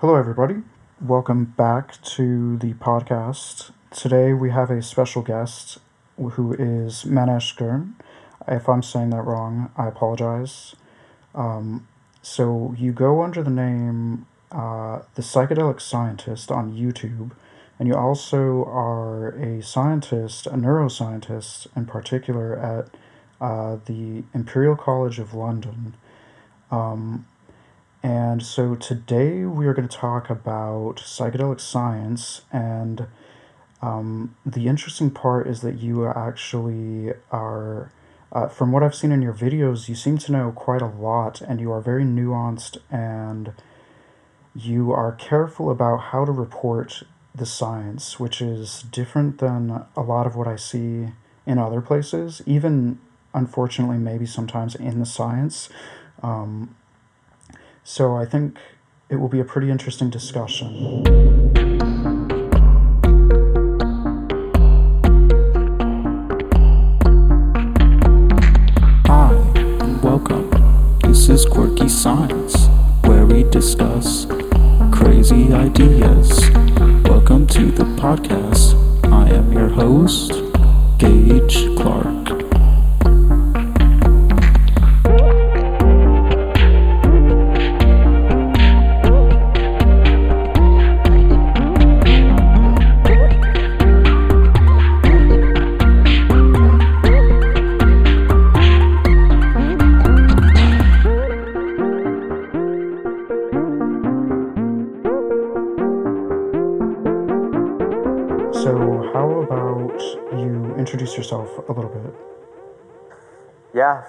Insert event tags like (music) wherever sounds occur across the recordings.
Hello, everybody. Welcome back to the podcast. Today we have a special guest who is Manesh Girn. If I'm saying that wrong, I apologize. Um, so you go under the name uh, The Psychedelic Scientist on YouTube, and you also are a scientist, a neuroscientist in particular, at uh, the Imperial College of London. Um, and so today we are going to talk about psychedelic science. And um, the interesting part is that you actually are, uh, from what I've seen in your videos, you seem to know quite a lot and you are very nuanced and you are careful about how to report the science, which is different than a lot of what I see in other places, even unfortunately, maybe sometimes in the science. Um, so I think it will be a pretty interesting discussion. Hi, and welcome. This is Quirky Science, where we discuss crazy ideas. Welcome to the podcast. I am your host,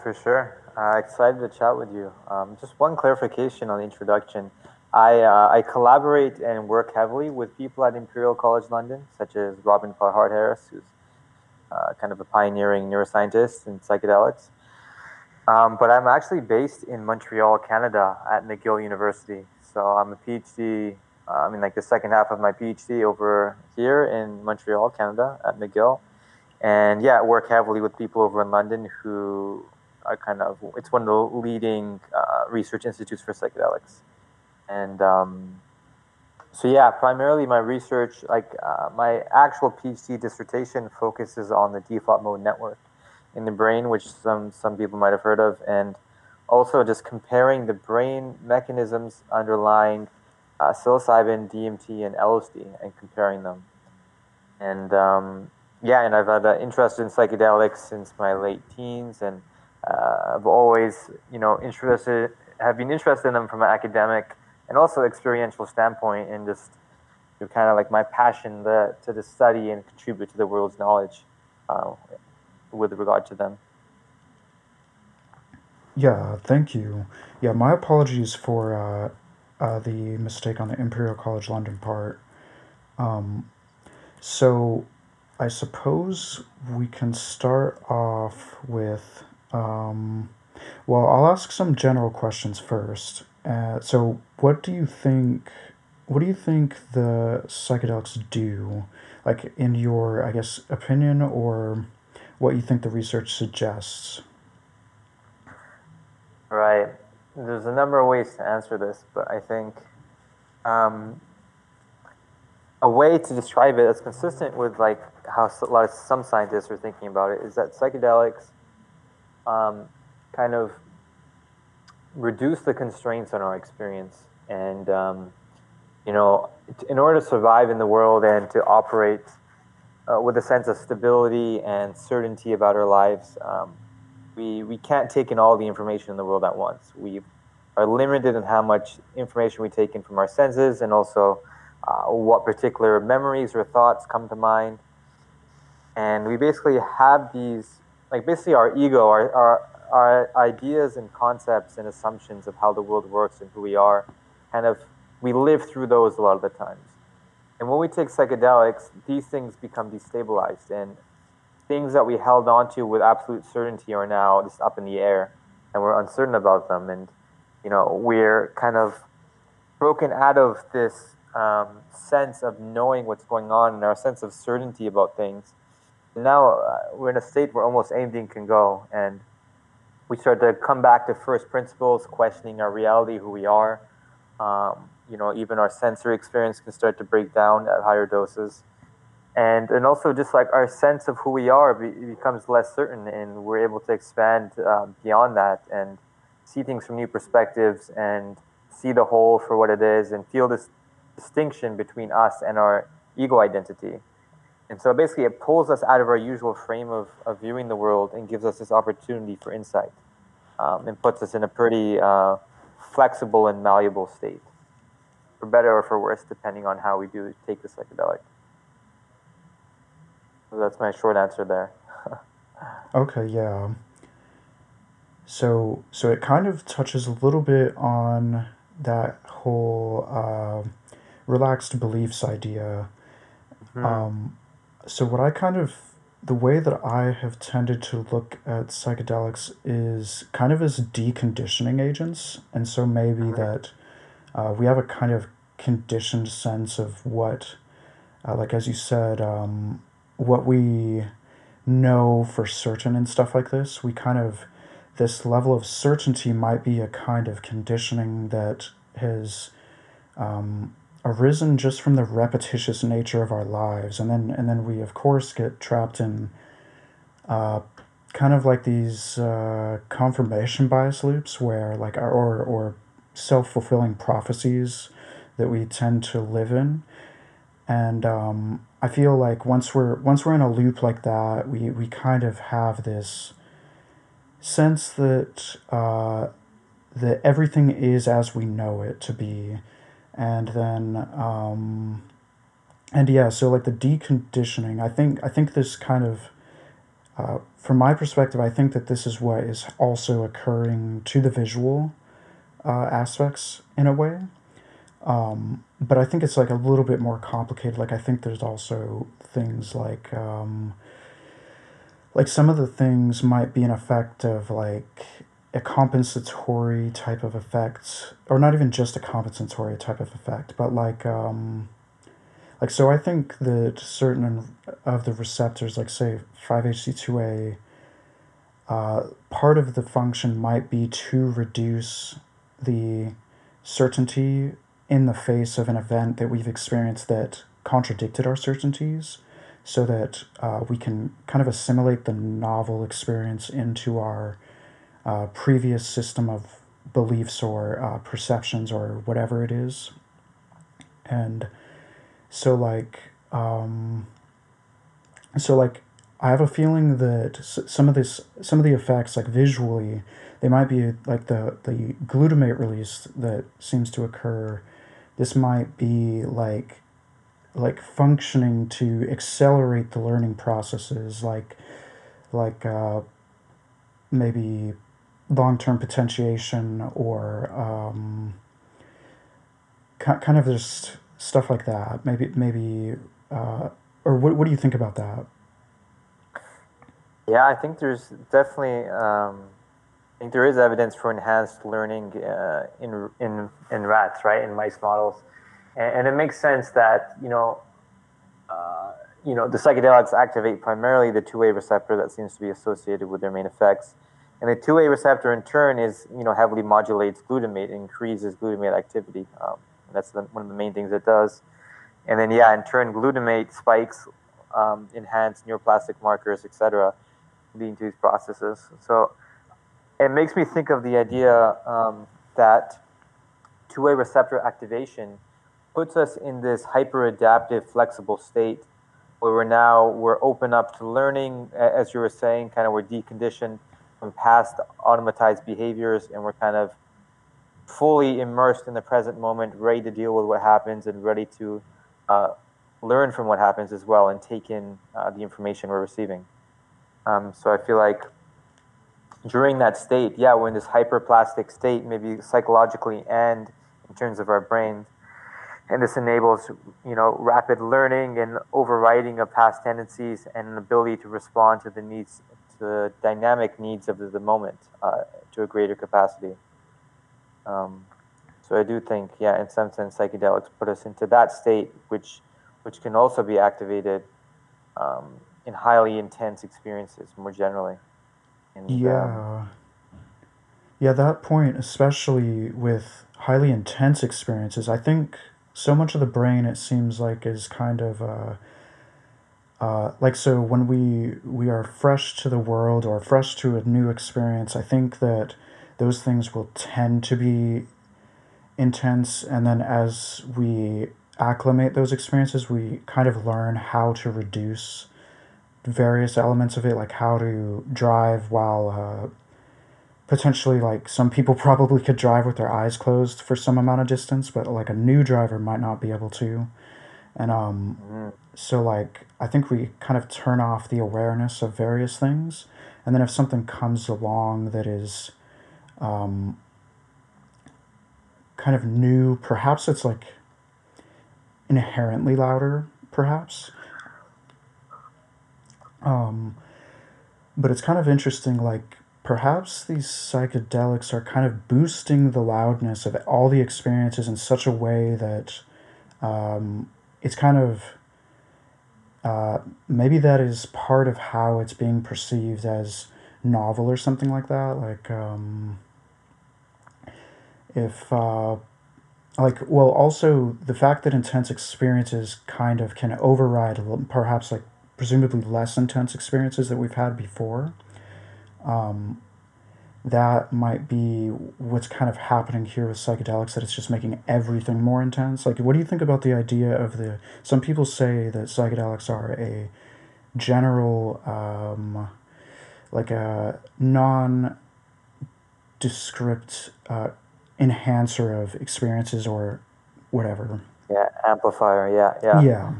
for sure. Uh, excited to chat with you. Um, just one clarification on the introduction. I, uh, I collaborate and work heavily with people at Imperial College London, such as Robin Carhart-Harris, who's uh, kind of a pioneering neuroscientist in psychedelics. Um, but I'm actually based in Montreal, Canada, at McGill University. So I'm a PhD. Uh, I'm in like the second half of my PhD over here in Montreal, Canada, at McGill. And yeah, I work heavily with people over in London who are kind of, it's one of the leading uh, research institutes for psychedelics. And um, so, yeah, primarily my research, like uh, my actual PhD dissertation focuses on the default mode network in the brain, which some, some people might have heard of, and also just comparing the brain mechanisms underlying uh, psilocybin, DMT, and LSD and comparing them. And um, yeah, and I've had an interest in psychedelics since my late teens, and uh, I've always, you know, interested, have been interested in them from an academic and also experiential standpoint, and just you kind of like my passion the, to the study and contribute to the world's knowledge uh, with regard to them. Yeah, thank you. Yeah, my apologies for uh, uh, the mistake on the Imperial College London part. Um, so, I suppose we can start off with. Um, well, I'll ask some general questions first. Uh, so, what do you think? What do you think the psychedelics do? Like, in your, I guess, opinion, or what you think the research suggests? Right. There's a number of ways to answer this, but I think um, a way to describe it that's consistent with like how a lot of some scientists are thinking about it is that psychedelics um, kind of reduce the constraints on our experience, and um, you know, in order to survive in the world and to operate uh, with a sense of stability and certainty about our lives. Um, we, we can't take in all the information in the world at once. We are limited in how much information we take in from our senses and also uh, what particular memories or thoughts come to mind. And we basically have these, like basically our ego, our, our, our ideas and concepts and assumptions of how the world works and who we are, kind of, we live through those a lot of the times. And when we take psychedelics, these things become destabilized, and things that we held onto with absolute certainty are now just up in the air, and we're uncertain about them. And you know, we're kind of broken out of this um, sense of knowing what's going on and our sense of certainty about things. Now uh, we're in a state where almost anything can go, and we start to come back to first principles, questioning our reality, who we are. Um, you know, even our sensory experience can start to break down at higher doses. And, and also just like our sense of who we are be, becomes less certain and we're able to expand um, beyond that and see things from new perspectives and see the whole for what it is and feel this distinction between us and our ego identity. And so basically, it pulls us out of our usual frame of, of viewing the world and gives us this opportunity for insight um, and puts us in a pretty uh, flexible and malleable state, for better or for worse, depending on how we do take the psychedelic. So that's my short answer there. (laughs) okay, yeah. So, so it kind of touches a little bit on that whole uh, relaxed beliefs idea. Mm-hmm. Um, so what I kind of the way that I have tended to look at psychedelics is kind of as deconditioning agents, and so maybe that uh, we have a kind of conditioned sense of what, uh, like as you said, um, what we know for certain and stuff like this. We kind of this level of certainty might be a kind of conditioning that has um, arisen just from the repetitious nature of our lives. And then and then we of course get trapped in uh, kind of like these uh, confirmation bias loops where like our, or or self-fulfilling prophecies that we tend to live in. And um, I feel like once we're once we're in a loop like that we we kind of have this sense that uh, that everything is as we know it to be and then um, and yeah so like the deconditioning i think i think this kind of uh, from my perspective i think that this is what is also occurring to the visual uh, aspects in a way. Um, but i think it's like a little bit more complicated. Like i think there's also things like um, like some of the things might be an effect of like a compensatory type of effect, or not even just a compensatory type of effect, but like um, like so. I think that certain of the receptors, like say five HT2A, uh, part of the function might be to reduce the certainty in the face of an event that we've experienced that contradicted our certainties so that uh, we can kind of assimilate the novel experience into our uh, previous system of beliefs or uh, perceptions or whatever it is. And so, like, um, so like, I have a feeling that some of this, some of the effects, like visually, they might be like the the glutamate release that seems to occur. This might be like like functioning to accelerate the learning processes, like like uh, maybe long term potentiation or um, kind of just stuff like that. Maybe maybe uh, or what what do you think about that? Yeah, I think there's definitely um, I think there is evidence for enhanced learning uh, in in in rats, right, in mice models, and, and it makes sense that you know. Uh, you know, the psychedelics activate primarily the 2A receptor that seems to be associated with their main effects. And the 2A receptor in turn is, you know, heavily modulates glutamate, increases glutamate activity. Um, that's the, one of the main things it does. And then, yeah, in turn, glutamate spikes um, enhance neuroplastic markers, etc., leading to these processes. So it makes me think of the idea um, that 2A receptor activation puts us in this hyper-adaptive, flexible state where we're now we're open up to learning, as you were saying, kind of we're deconditioned from past automatized behaviors and we're kind of fully immersed in the present moment, ready to deal with what happens and ready to uh, learn from what happens as well and take in uh, the information we're receiving. Um, so I feel like during that state, yeah, we're in this hyperplastic state, maybe psychologically and in terms of our brains. And this enables, you know, rapid learning and overriding of past tendencies and an ability to respond to the needs the dynamic needs of the, moment uh, to a greater capacity. Um, so I do think, yeah, in some sense, psychedelics put us into that state, which which can also be activated um, in highly intense experiences more generally. And, yeah. Um, yeah, that point, especially with highly intense experiences. I think so much of the brain it seems like is kind of uh, uh, like so when we we are fresh to the world or fresh to a new experience. I think that those things will tend to be intense, and then as we acclimate those experiences, we kind of learn how to reduce various elements of it, like how to drive while uh, potentially like some people (laughs) probably could drive with their eyes closed for some amount of distance but like a new driver might not be able to and um mm-hmm. So like i think we kind of turn off the awareness of various things and then if something comes along that is um kind of new perhaps it's like inherently louder perhaps. Um but it's kind of interesting like perhaps these psychedelics are kind of boosting the loudness of all the experiences in such a way that um, it's kind of uh, maybe that is part of how it's being perceived as novel or something like that like um, if uh, like well also the fact that intense experiences kind of can override perhaps like presumably less intense experiences that we've had before um, that might be what's kind of happening here with psychedelics that it's just making everything more intense? Like what do you think about the idea of the some people say that psychedelics are a general um, like a non descript uh, enhancer of experiences or whatever? Yeah amplifier yeah yeah. Yeah.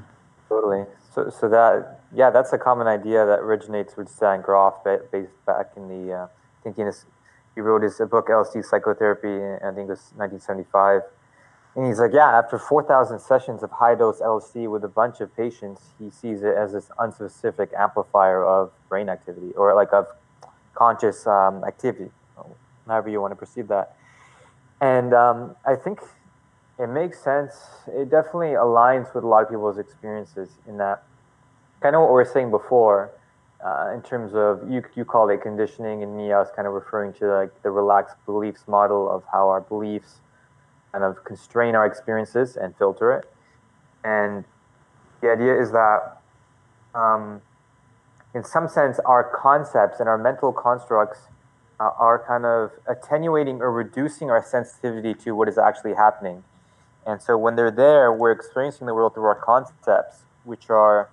Totally. So so that yeah, that's a common idea that originates with Stan Grof, based back in the, uh, I think in his, he wrote his book LSD Psychotherapy, I think it was 1975. And he's like, yeah, after 4,000 sessions of high dose LSD with a bunch of patients, he sees it as this unspecific amplifier of brain activity or like of conscious um, activity, however you want to perceive that. And um, I think it makes sense. It definitely aligns with a lot of people's experiences in that kind of what we were saying before, uh, in terms of you you call it conditioning, and me I was kind of referring to like the relaxed beliefs model of how our beliefs kind of constrain our experiences and filter it. And the idea is that, um, in some sense, our concepts and our mental constructs uh, are kind of attenuating or reducing our sensitivity to what is actually happening. And so when they're there, we're experiencing the world through our concepts, which are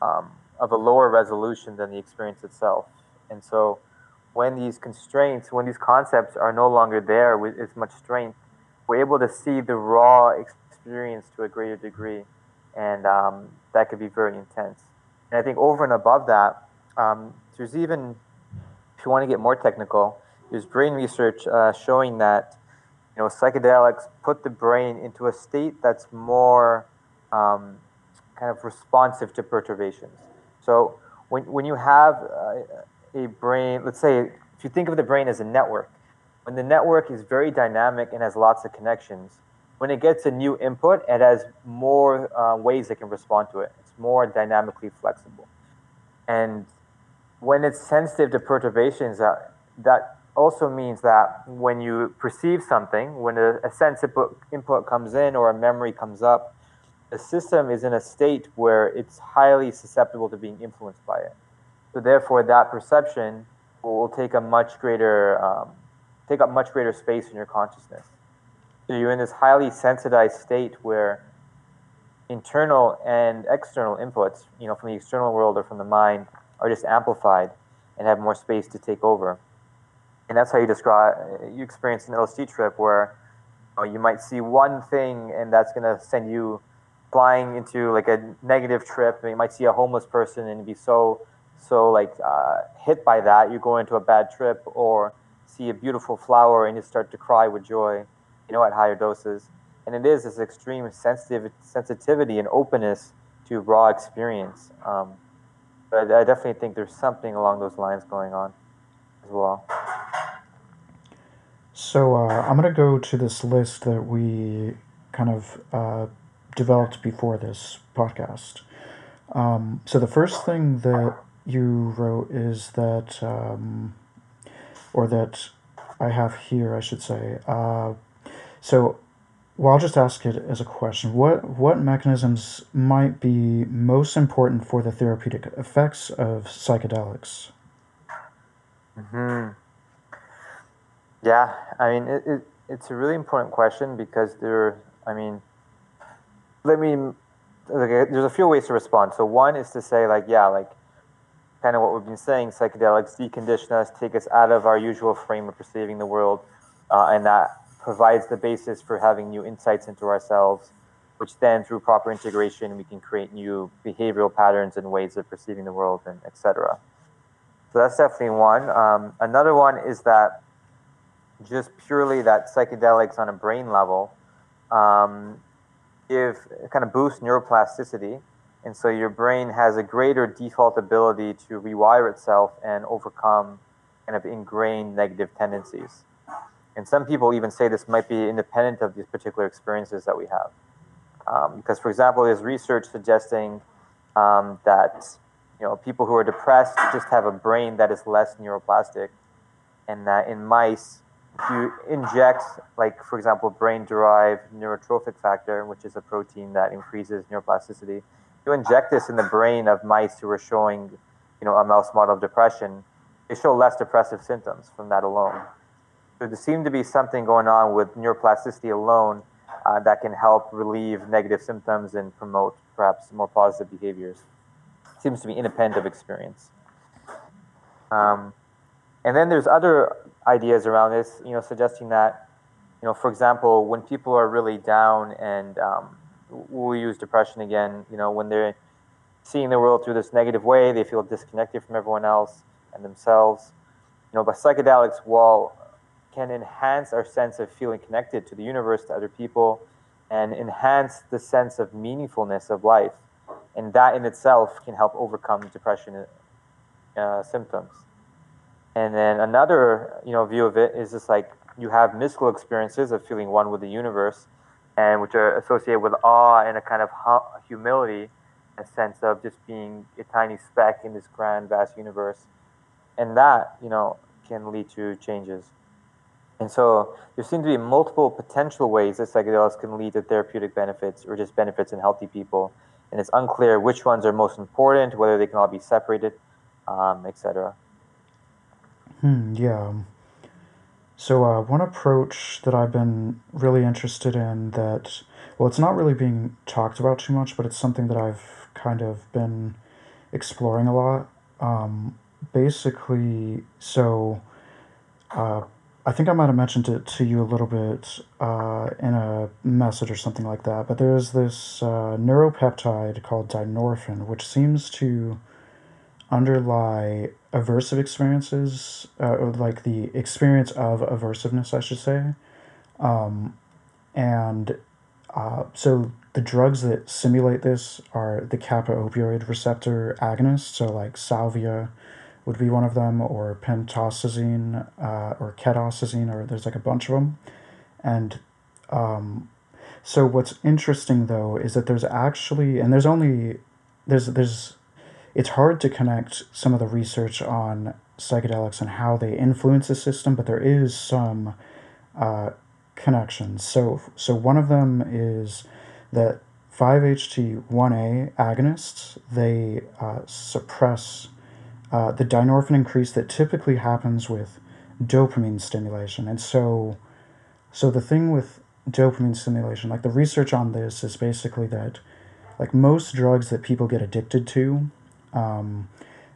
um, of a lower resolution than the experience itself. And so when these constraints, when these concepts are no longer there with as much strength, we're able to see the raw experience to a greater degree. And um, that could be very intense. And I think over and above that, um, there's even, if you want to get more technical, there's brain research uh, showing that you know psychedelics put the brain into a state that's more um, kind of responsive to perturbations. So when, when you have a, a brain, let's say, if you think of the brain as a network, when the network is very dynamic and has lots of connections, when it gets a new input, it has more uh, ways it can respond to it. It's more dynamically flexible. And when it's sensitive to perturbations, that, that also means that when you perceive something, when a, a input comes in or a memory comes up, the system is in a state where it's highly susceptible to being influenced by it. So therefore, that perception will take a much greater, um, take up much greater space in your consciousness. So you're in this highly sensitized state where internal and external inputs, you know, from the external world or from the mind, are just amplified and have more space to take over. And that's how you describe, you experience an LSD trip where you, know, you might see one thing and that's going to send you flying into like a negative trip. You might see a homeless person and be so so like uh, hit by that, you go into a bad trip, or see a beautiful flower and you start to cry with joy, you know, at higher doses. And it is this extreme sensitive sensitivity and openness to raw experience. Um, but I definitely think there's something along those lines going on as well. So uh, I'm going to go to this list that we kind of uh, developed before this podcast. Um, so the first thing that you wrote is that, um, or that I have here, I should say, uh, so well, I'll just ask it as a question. What what mechanisms might be most important for the therapeutic effects of psychedelics? Hmm. Yeah, I mean, it, it, it's a really important question because there, I mean, let me, okay, there's a few ways to respond. So one is to say like, yeah, like kind of what we've been saying, psychedelics decondition us, take us out of our usual frame of perceiving the world, uh, and that provides the basis for having new insights into ourselves, which then through proper integration, we can create new behavioral patterns and ways of perceiving the world and etc. So that's definitely one. Um, another one is that just purely that psychedelics on a brain level um, give kind of boost neuroplasticity. And so your brain has a greater default ability to rewire itself and overcome kind of ingrained negative tendencies. And some people even say this might be independent of these particular experiences that we have. Um, because, for example, there's research suggesting um, that you know people who are depressed just have a brain that is less neuroplastic, and that in mice, you inject, like for example, brain-derived neurotrophic factor, which is a protein that increases neuroplasticity, you inject this in the brain of mice who are showing, you know, a mouse model of depression, they show less depressive symptoms from that alone. So there seems to be something going on with neuroplasticity alone uh, that can help relieve negative symptoms and promote perhaps more positive behaviors. Seems to be independent of experience. Um, and then there's other ideas around this, you know, suggesting that, you know, for example, when people are really down and um, we'll use depression again, you know, when they're seeing the world through this negative way, they feel disconnected from everyone else and themselves. You know, but psychedelics, while can enhance our sense of feeling connected to the universe, to other people, and enhance the sense of meaningfulness of life. And that in itself can help overcome depression uh, symptoms. And then another, you know, view of it is just like you have mystical experiences of feeling one with the universe, and which are associated with awe and a kind of humility, a sense of just being a tiny speck in this grand, vast universe. And that, you know, can lead to changes. And so there seem to be multiple potential ways that psychedelics can lead to therapeutic benefits or just benefits in healthy people. And it's unclear which ones are most important, whether they can all be separated, um, etc. Hmm, yeah. So, uh, one approach that I've been really interested in that, well, it's not really being talked about too much, but it's something that I've kind of been exploring a lot. Um, basically, so uh, I think I might have mentioned it to you a little bit uh, in a message or something like that, but there's this uh, neuropeptide called dynorphin, which seems to underlie aversive experiences, uh, or like the experience of aversiveness, I should say. Um, and uh, so the drugs that simulate this are the kappa opioid receptor agonists, so like salvia would be one of them, or pentazocine, uh, or ketazocine, or there's like a bunch of them. And um, so what's interesting though is that there's actually, and there's only, there's there's, it's hard to connect some of the research on psychedelics and how they influence the system, but there is some uh, connections. So so one of them is that 5-HT1A agonists they uh, suppress uh, the dynorphin increase that typically happens with dopamine stimulation. And so, so the thing with dopamine stimulation, like the research on this is basically that, like most drugs that people get addicted to, um,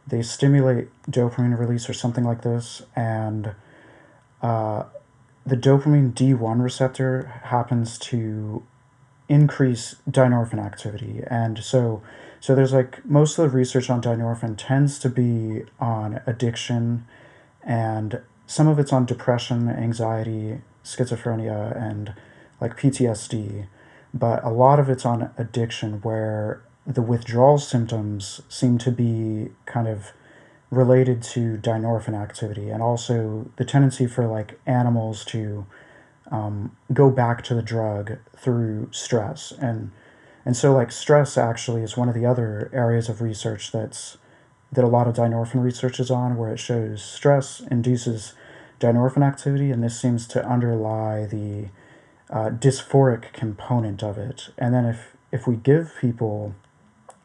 they stimulate dopamine release or something like this, and uh, the dopamine D1 receptor happens to increase dynorphin activity. And so so there's like most of the research on dynorphin tends to be on addiction and some of it's on depression, anxiety, schizophrenia, and like PTSD. But a lot of it's on addiction where the withdrawal symptoms seem to be kind of related to dynorphin activity and also the tendency for like animals to um, go back to the drug through stress and and so like stress actually is one of the other areas of research that's that a lot of dynorphin research is on where it shows stress induces dynorphin activity and this seems to underlie the uh, dysphoric component of it. And then if if we give people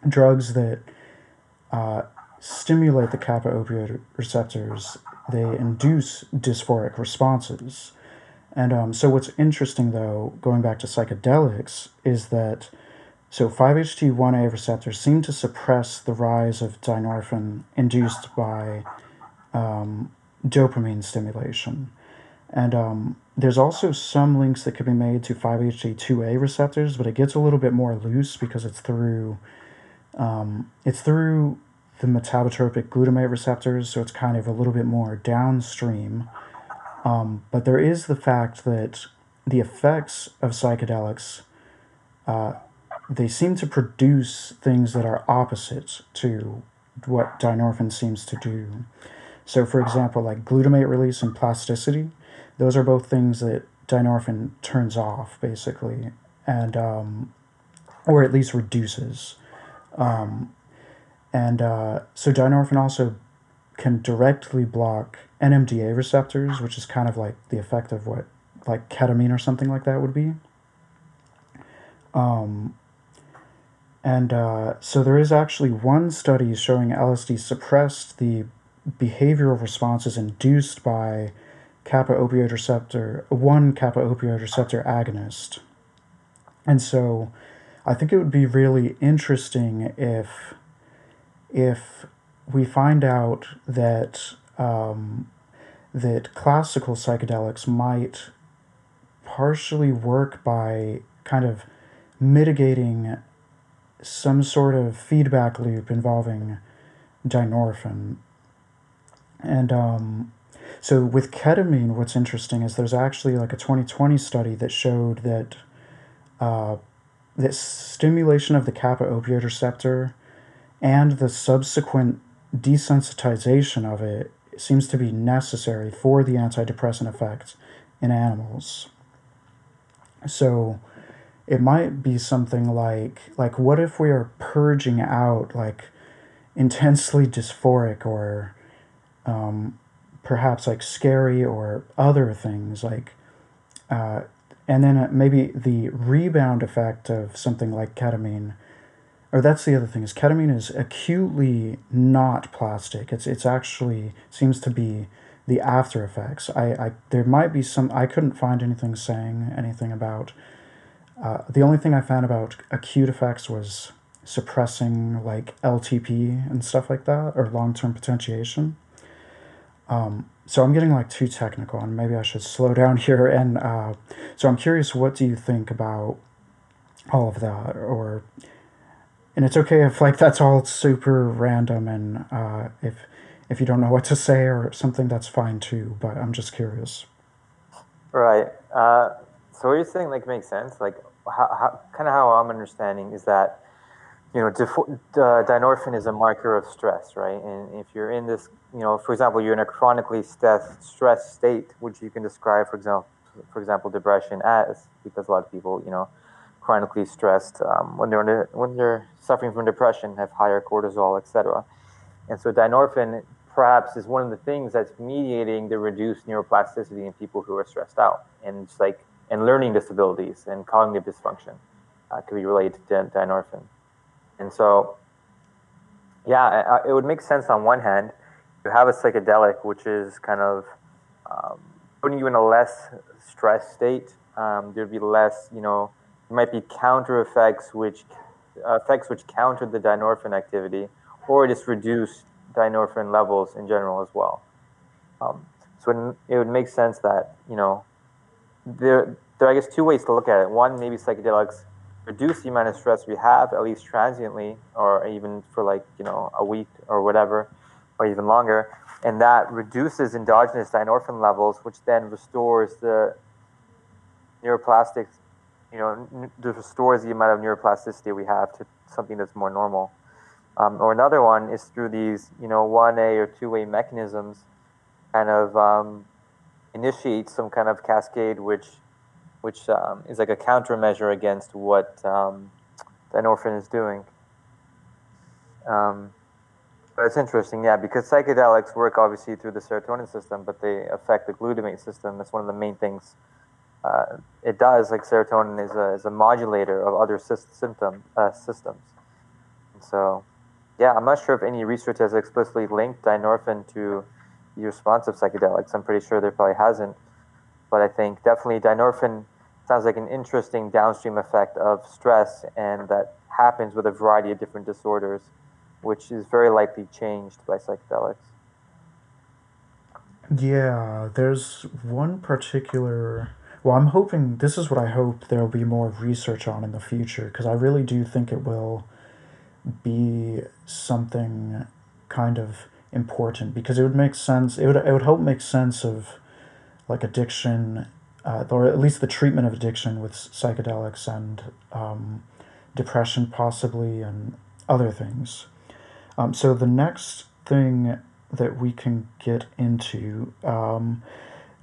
drugs that uh, stimulate the kappa opioid receptors, they induce dysphoric responses. And um, so, what's interesting though, going back to psychedelics, is that so 5-HT1A receptors seem to suppress the rise of dynorphin induced by um, dopamine stimulation. And um, there's also some links that could be made to 5-HT2A receptors, but it gets a little bit more loose because it's through um, it's through the metabotropic glutamate receptors, so it's kind of a little bit more downstream. Um, but there is the fact that the effects of psychedelics uh, they seem to produce things that are opposite to what dynorphin seems to do. So, for example, like glutamate release and plasticity, those are both things that dynorphin turns off, basically, and um, or at least reduces. Um, and uh, so, dynorphin also can directly block NMDA receptors, which is kind of like the effect of what like ketamine or something like that would be. Um, and uh, so there is actually one study showing LSD suppressed the behavioral responses induced by kappa opioid receptor, one kappa opioid receptor agonist. And so I think it would be really interesting if if we find out that um, that classical psychedelics might partially work by kind of mitigating some sort of feedback loop involving dynorphin. And um, so with ketamine, what's interesting is there's actually like a 2020 study that showed that uh, that stimulation of the kappa opioid receptor and the subsequent desensitization of it seems to be necessary for the antidepressant effect in animals. So it might be something like like what if we are purging out like intensely dysphoric or um, perhaps like scary or other things like uh, and then maybe the rebound effect of something like ketamine or that's the other thing is ketamine is acutely not plastic it's it's actually seems to be the after effects I, I there might be some i couldn't find anything saying anything about uh, the only thing I found about acute effects was suppressing like LTP and stuff like that, or long term potentiation. Um, so I'm getting like too technical, and maybe I should slow down (laughs) here. And uh, so I'm curious, what do you think about all of that? Or and it's okay if like that's all super random, and uh, if if you don't know what to say or something, that's fine too. But I'm just curious. Right. Uh, so what you're saying like makes sense. Like how, how kind of how I'm understanding is that you know uh, dynorphin is a marker of stress, right? And if you're in this, you know, for example, you're in a chronically stress state, which you can describe, for example, for example, depression as, because a lot of people, you know, chronically stressed um, when they're when they're suffering from depression have higher cortisol, etc. And so dynorphin perhaps is one of the things that's mediating the reduced neuroplasticity in people who are stressed out. And it's like and learning disabilities and cognitive dysfunction uh, could be related to dynorphin. And so, yeah, it would make sense on one hand. You have a psychedelic, which is kind of um, putting you in a less stress state. Um, there'd be less, you know, there might be counter effects which effects which counter the dynorphin activity, or just reduce dynorphin levels in general as well. Um, so it would make sense that you know there, there are, I guess, two ways to look at it. One, maybe psychedelics reduce the amount of stress we have, at least transiently, or even for like, you know, a week or whatever, or even longer. And that reduces endogenous dynorphin levels, which then restores the neuroplastic, you know, restores the amount of neuroplasticity we have to something that's more normal. Um, or another one is through these, you know, 1A or 2A mechanisms, kind of um, initiate some kind of cascade which which um, is like a countermeasure against what um, dynorphin is doing. Um, but it's interesting, yeah, because psychedelics work obviously through the serotonin system, but they affect the glutamate system. That's one of the main things uh, it does, like serotonin is a, is a modulator of other sy- symptom, uh, systems. So, yeah, I'm not sure if any research has explicitly linked dynorphin to the response of psychedelics. I'm pretty sure there probably hasn't. But I think definitely dynorphin sounds like an interesting downstream effect of stress and that happens with a variety of different disorders, which is very likely changed by psychedelics. Yeah, there's one particular. Well, I'm hoping this is what I hope there will be more research on in the future because I really do think it will be something kind of important because it would make sense. It would it would help make sense of like addiction, uh, or at least the treatment of addiction with psychedelics and um, depression, possibly, and other things. Um, so the next thing that we can get into. Um,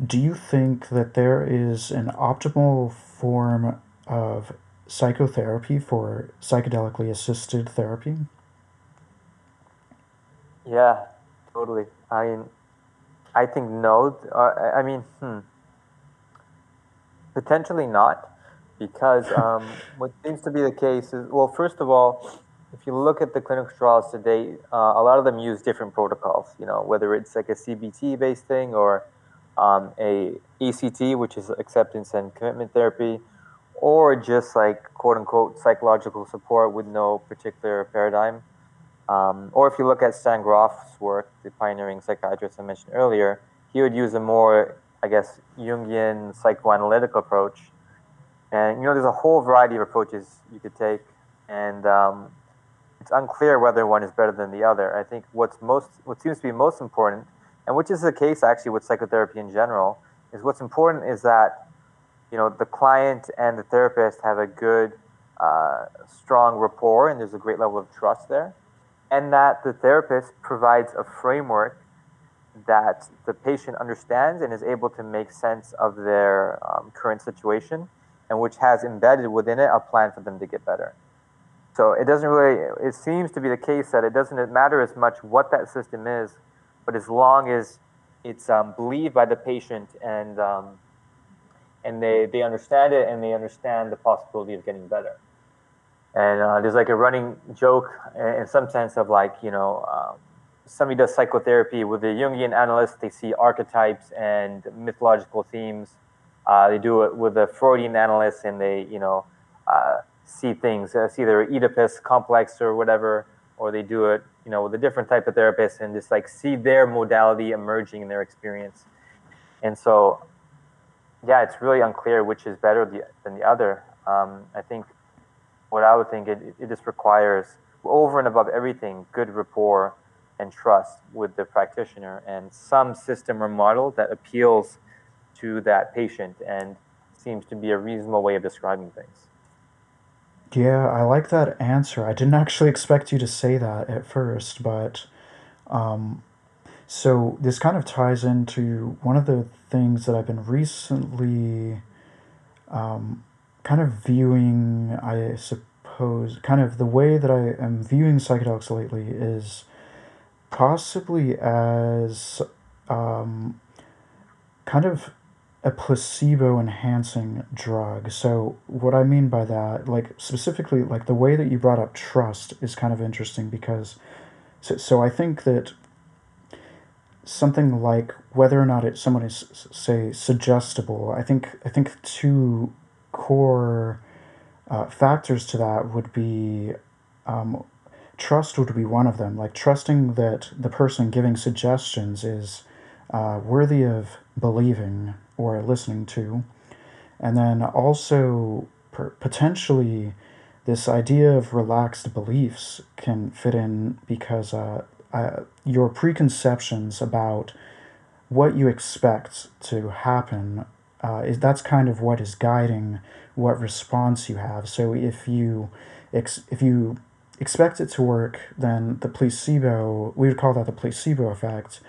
do you think that there is an optimal form of psychotherapy for psychedelically assisted therapy? Yeah, totally. I mean, I think no. Uh, I mean, hmm. Potentially not, because (laughs) um, what seems to be the case is well, first of all, if you look at the clinical trials today, uh, a lot of them use different protocols. You know, whether it's like a CBT based thing or um, a ACT, which is acceptance and commitment therapy, or just like quote unquote psychological support with no particular paradigm. Um, or if you look at Stan Grof's work, the pioneering psychiatrist I mentioned earlier, he would use a more, I guess, Jungian psychoanalytic approach. And you know, there's a whole variety of approaches you could take, and um, it's unclear whether one is better than the other. I think what's most, what seems to be most important, and which is the case actually with psychotherapy in general, is what's important is that you know the client and the therapist have a good, uh, strong rapport, and there's a great level of trust there and that the therapist provides a framework that the patient understands and is able to make sense of their um, current situation and which has embedded within it a plan for them to get better. So it doesn't really, it seems to be the case that it doesn't matter as much what that system is, but as long as it's um, believed by the patient and, um, and they, they understand it and they understand the possibility of getting better. And uh, there's like a running joke in some sense of like, you know, um, somebody does psychotherapy with the Jungian analyst, they see archetypes and mythological themes. Uh, they do it with the Freudian analyst and they, you know, uh, see things, see their Oedipus complex or whatever, or they do it, you know, with a different type of therapist and just like see their modality emerging in their experience. And so, yeah, it's really unclear which is better than the other. Um, I think what I would think it, it just requires over and above everything good rapport and trust with the practitioner and some system or model that appeals to that patient and seems to be a reasonable way of describing things. Yeah, I like that answer. I didn't actually expect you to say that at first, but um, so this kind of ties into one of the things that I've been recently um, kind of viewing, I suppose, kind of the way that I am viewing psychedelics lately is possibly as um, kind of a placebo enhancing drug. So, what I mean by that, like specifically, like the way that you brought up trust is kind of interesting because, so, so I think that something like whether or not it someone is say suggestible, I think I think two core uh, factors to that would be um, trust would be one of them, like trusting that the person giving suggestions is uh, worthy of believing or listening to. And then also, per- potentially, this idea of relaxed beliefs can fit in because uh, uh, your preconceptions about what you expect to happen uh, is that's kind of what is guiding what response you have. So if you ex- if you expect it to work, then the placebo we would call that the placebo effect,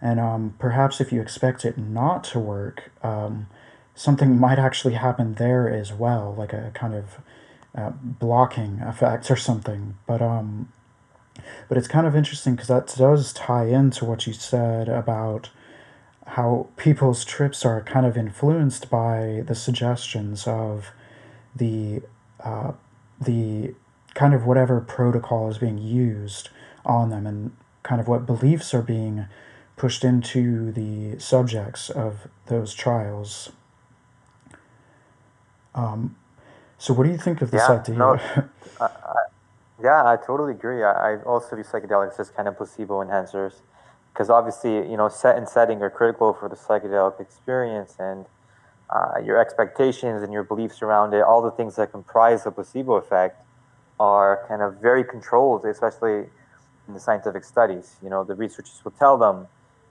and um, perhaps if you expect it not to work, um, something might actually happen there as well, like a kind of uh, blocking effect or something. But um, but it's kind of interesting because that does tie into what you said about how people's trips are kind of influenced by the suggestions of the uh, the kind of whatever protocol is being used on them and kind of what beliefs are being pushed into the subjects of those trials. Um, so, what do you think of this yeah, idea? No, (laughs) I, I, yeah, I totally agree. I, I also view psychedelics as kind of placebo enhancers because obviously, you know, set and setting are critical for the psychedelic experience and uh, your expectations and your beliefs around it, all the things that comprise the placebo effect are kind of very controlled, especially in the scientific studies. You know, the researchers will tell them,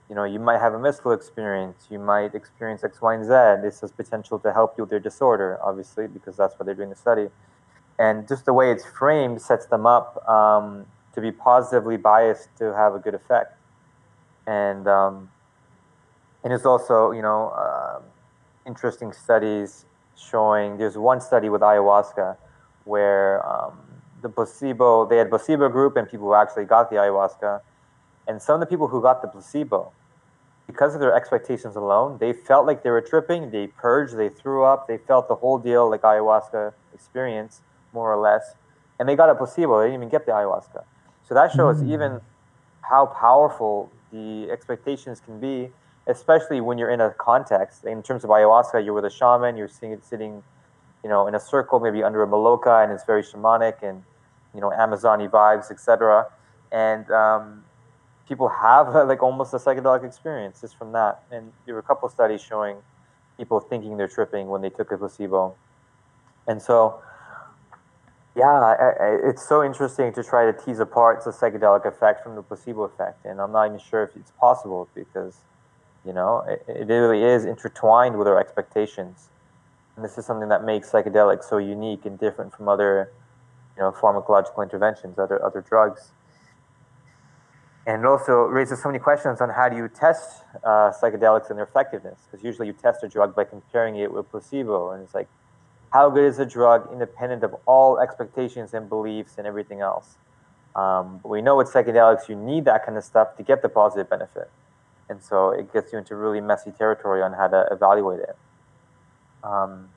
you know, you might have a mystical experience, you might experience X, Y, and Z. This has potential to help you with your disorder, obviously, because that's what they're doing the study. And just the way it's framed sets them up um, to be positively biased to have a good effect. And um, and it's also, you know, uh, interesting studies showing. There's one study with ayahuasca where um, the placebo, they had a placebo group and people who actually got the ayahuasca. And some of the people who got the placebo, because of their expectations alone, they felt like they were tripping, they purged, they threw up, they felt the whole deal like ayahuasca experience, more or less. And they got a placebo, they didn't even get the ayahuasca. So that shows mm. even how powerful the expectations can be, especially when you're in a context. In terms of ayahuasca, you're with a shaman, you're sitting you know, in a circle, maybe under a maloka, and it's very shamanic and you know, Amazoni vibes, etc. And um, people have (laughs) like almost a psychedelic experience just from that. And there were a couple studies showing people thinking they're tripping when they took a placebo. And so, yeah, I, I, it's so interesting to try to tease apart the psychedelic effect from the placebo effect. And I'm not even sure if it's possible because, you know, it, it really is intertwined with our expectations. And this is something that makes psychedelics so unique and different from other you know, pharmacological interventions, other other drugs. And it also raises so many questions on how do you test uh, psychedelics and their effectiveness? Because usually you test a drug by comparing it with placebo, and it's like, how good is a drug independent of all expectations and beliefs and everything else? Um, we know with psychedelics you need that kind of stuff to get the positive benefit, and so it gets you into really messy territory on how to evaluate it. Um,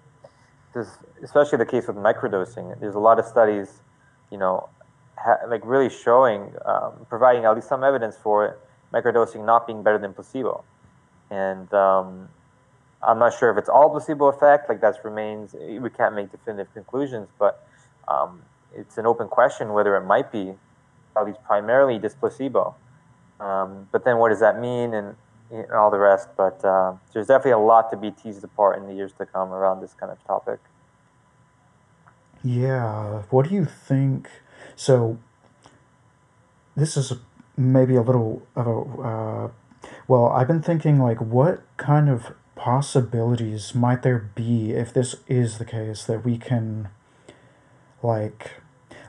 this, especially the case with microdosing. There's a lot of studies, you know, ha- like really showing, um, providing at least some evidence for it, microdosing not being better than placebo. And um, I'm not sure if it's all placebo effect, like that remains, we can't make definitive conclusions, but um, it's an open question whether it might be at least primarily just placebo. Um, but then what does that mean? And and all the rest. But uh, there's definitely a lot to be teased apart in the years to come around this kind of topic. Yeah. What do you think? So, this is maybe a little of a. Uh, well, I've been thinking, like, what kind of possibilities might there be if this is the case that we can, like,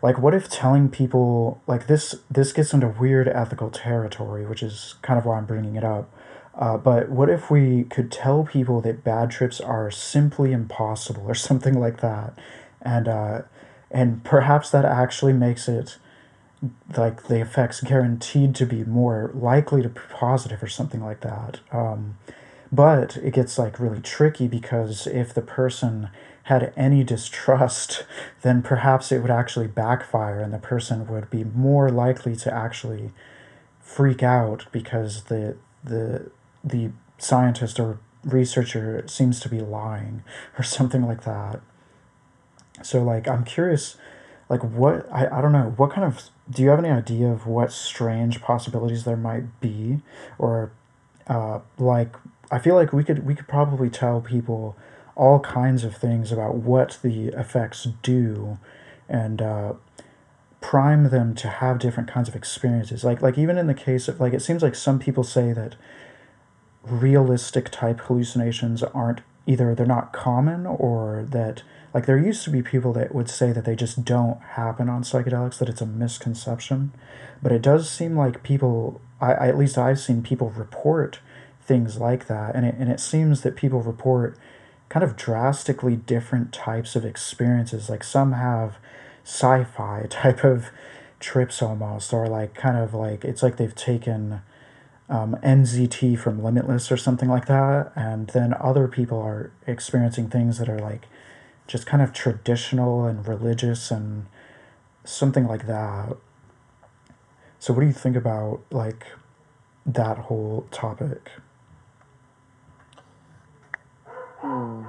like what if telling people like this this gets into weird ethical territory which is kind of why i'm bringing it up uh, but what if we could tell people that bad trips are simply impossible or (laughs) something like that, and uh, and perhaps that actually makes it like the effects guaranteed to be more likely to be positive or something like that. Um, but it gets like really tricky because if the person had any distrust, (laughs) then perhaps it would actually backfire and the person would be more likely to actually freak out because the the the scientist or researcher seems to be lying (laughs) or something like that. So like I'm curious like what I, I don't know what kind of do you have any idea of what strange possibilities there might be or uh, like I feel like we could we could probably tell people all kinds of things about what the effects do and uh, prime them to have different kinds of experiences like like even in the case of like it seems like some people say that realistic type hallucinations aren't either they're not common or that like there used to be people that would say that they just don't happen on psychedelics that it's a misconception. But it does seem like people I, I at least i've seen people report things like that and it, and it seems that people report kind of drastically different types of experiences. Like some have sci-fi (laughs) type of trips almost or like kind of like it's like they've taken um, NZT from Limitless or something like that, and then other people are experiencing things that are like just kind of traditional and religious and something like that. So, what do you think about like that whole topic? Hmm.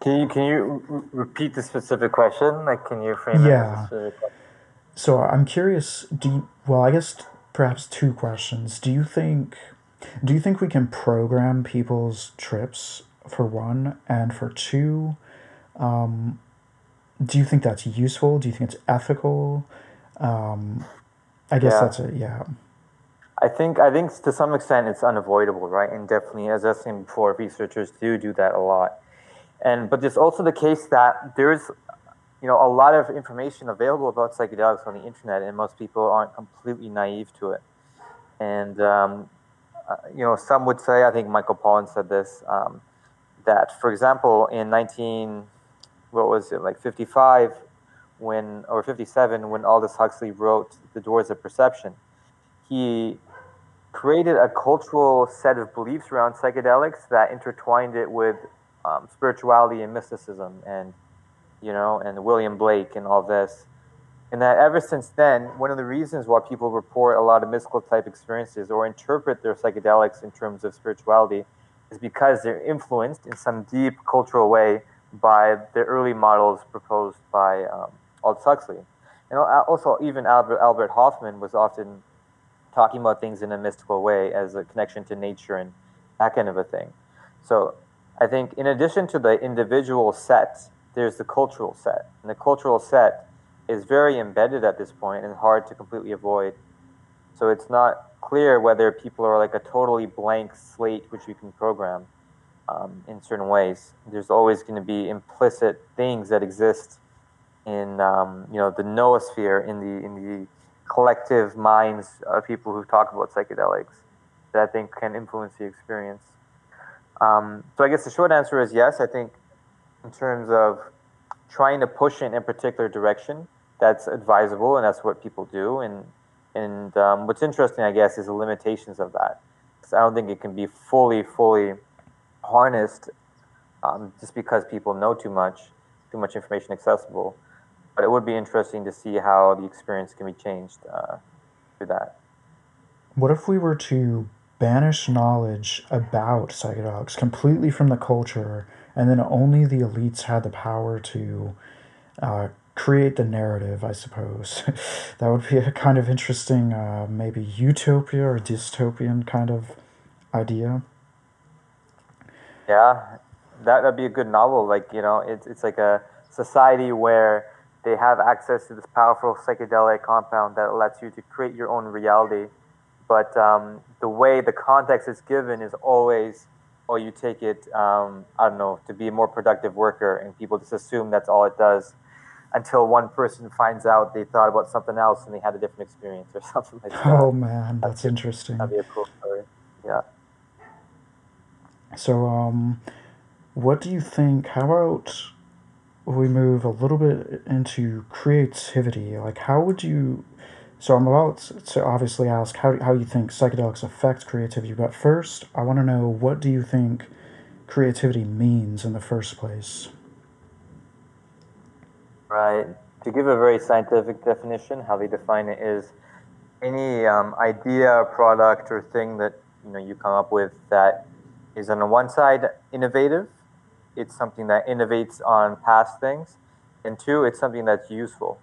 Can you can you repeat the specific question? Like, can you frame yeah. it? Yeah. So I'm curious. Do you, well, I guess perhaps two questions. Do you think do you think we can program people's trips for one, and for two? Um, do you think that's useful? Do you think it's ethical? Um, I guess yeah. that's it. Yeah. I think I think to some extent it's unavoidable, right? And definitely, as I was saying before, researchers do do that a lot. And but there's also the case that there's you know a lot of information available about psychedelics on the internet, and most people aren't completely naive to it. And um, uh, you know, some would say, I think Michael Pollan said this, um, that for example, in 19, what was it, like 55, when or 57, when Aldous Huxley wrote *The Doors of Perception*, he created a cultural set of beliefs around psychedelics that intertwined it with um, spirituality and mysticism and you know and william blake and all this. And that ever since then one of the reasons why people report a lot of mystical type experiences or interpret their psychedelics in terms of spirituality is because they're influenced in some deep cultural way by the early models proposed by um, aldous huxley. And also even albert, albert Hofmann was often talking about things in a mystical way as a connection to nature and that kind of a thing. So I think in addition to the individual set, there's the cultural set. And the cultural set is very embedded at this point and hard to completely avoid. So it's not clear whether people are like a totally blank slate which you can program um, in certain ways. There's always going to be implicit things that exist in um, you know the noosphere in the in the collective minds of people who talk about psychedelics that I think can influence the experience. Um, so I guess the short answer is yes. I think in terms of trying to push it in a particular direction, that's advisable, and that's what people do. And and um, what's interesting, I guess, is the limitations of that. I don't think it can be fully, fully harnessed um, just because people know too much, too much information accessible. But it would be interesting to see how the experience can be changed uh, through that. What if we were to banish knowledge about psychedelics completely from the culture, and then only the elites had the power to uh, create the narrative, I suppose. (laughs) that would be a kind of interesting, uh, maybe utopia or dystopian kind of idea. Yeah, that would be a good novel. Like, you know, it's, it's like a society where they have access to this powerful psychedelic compound that lets you to create your own reality but um, the way the context is given is always, or you take it, um, I don't know, to be a more productive worker, and people just assume that's all it does until one person finds out they thought about something else and they had a different experience or (laughs) something like that. Oh man, that's, that's interesting. That'd be a cool story. Yeah. So, um, what do you think? How about we move a little bit into creativity? Like, how would you so I'm about to obviously ask how, how you think psychedelics affect creativity, but first I want to know what do you think creativity means in the first place? Right. To give a very scientific definition, how they define it is any um, idea, product, or thing that you know you come up with that is on the one side innovative. It's something that innovates on past things, and two, it's something that's useful.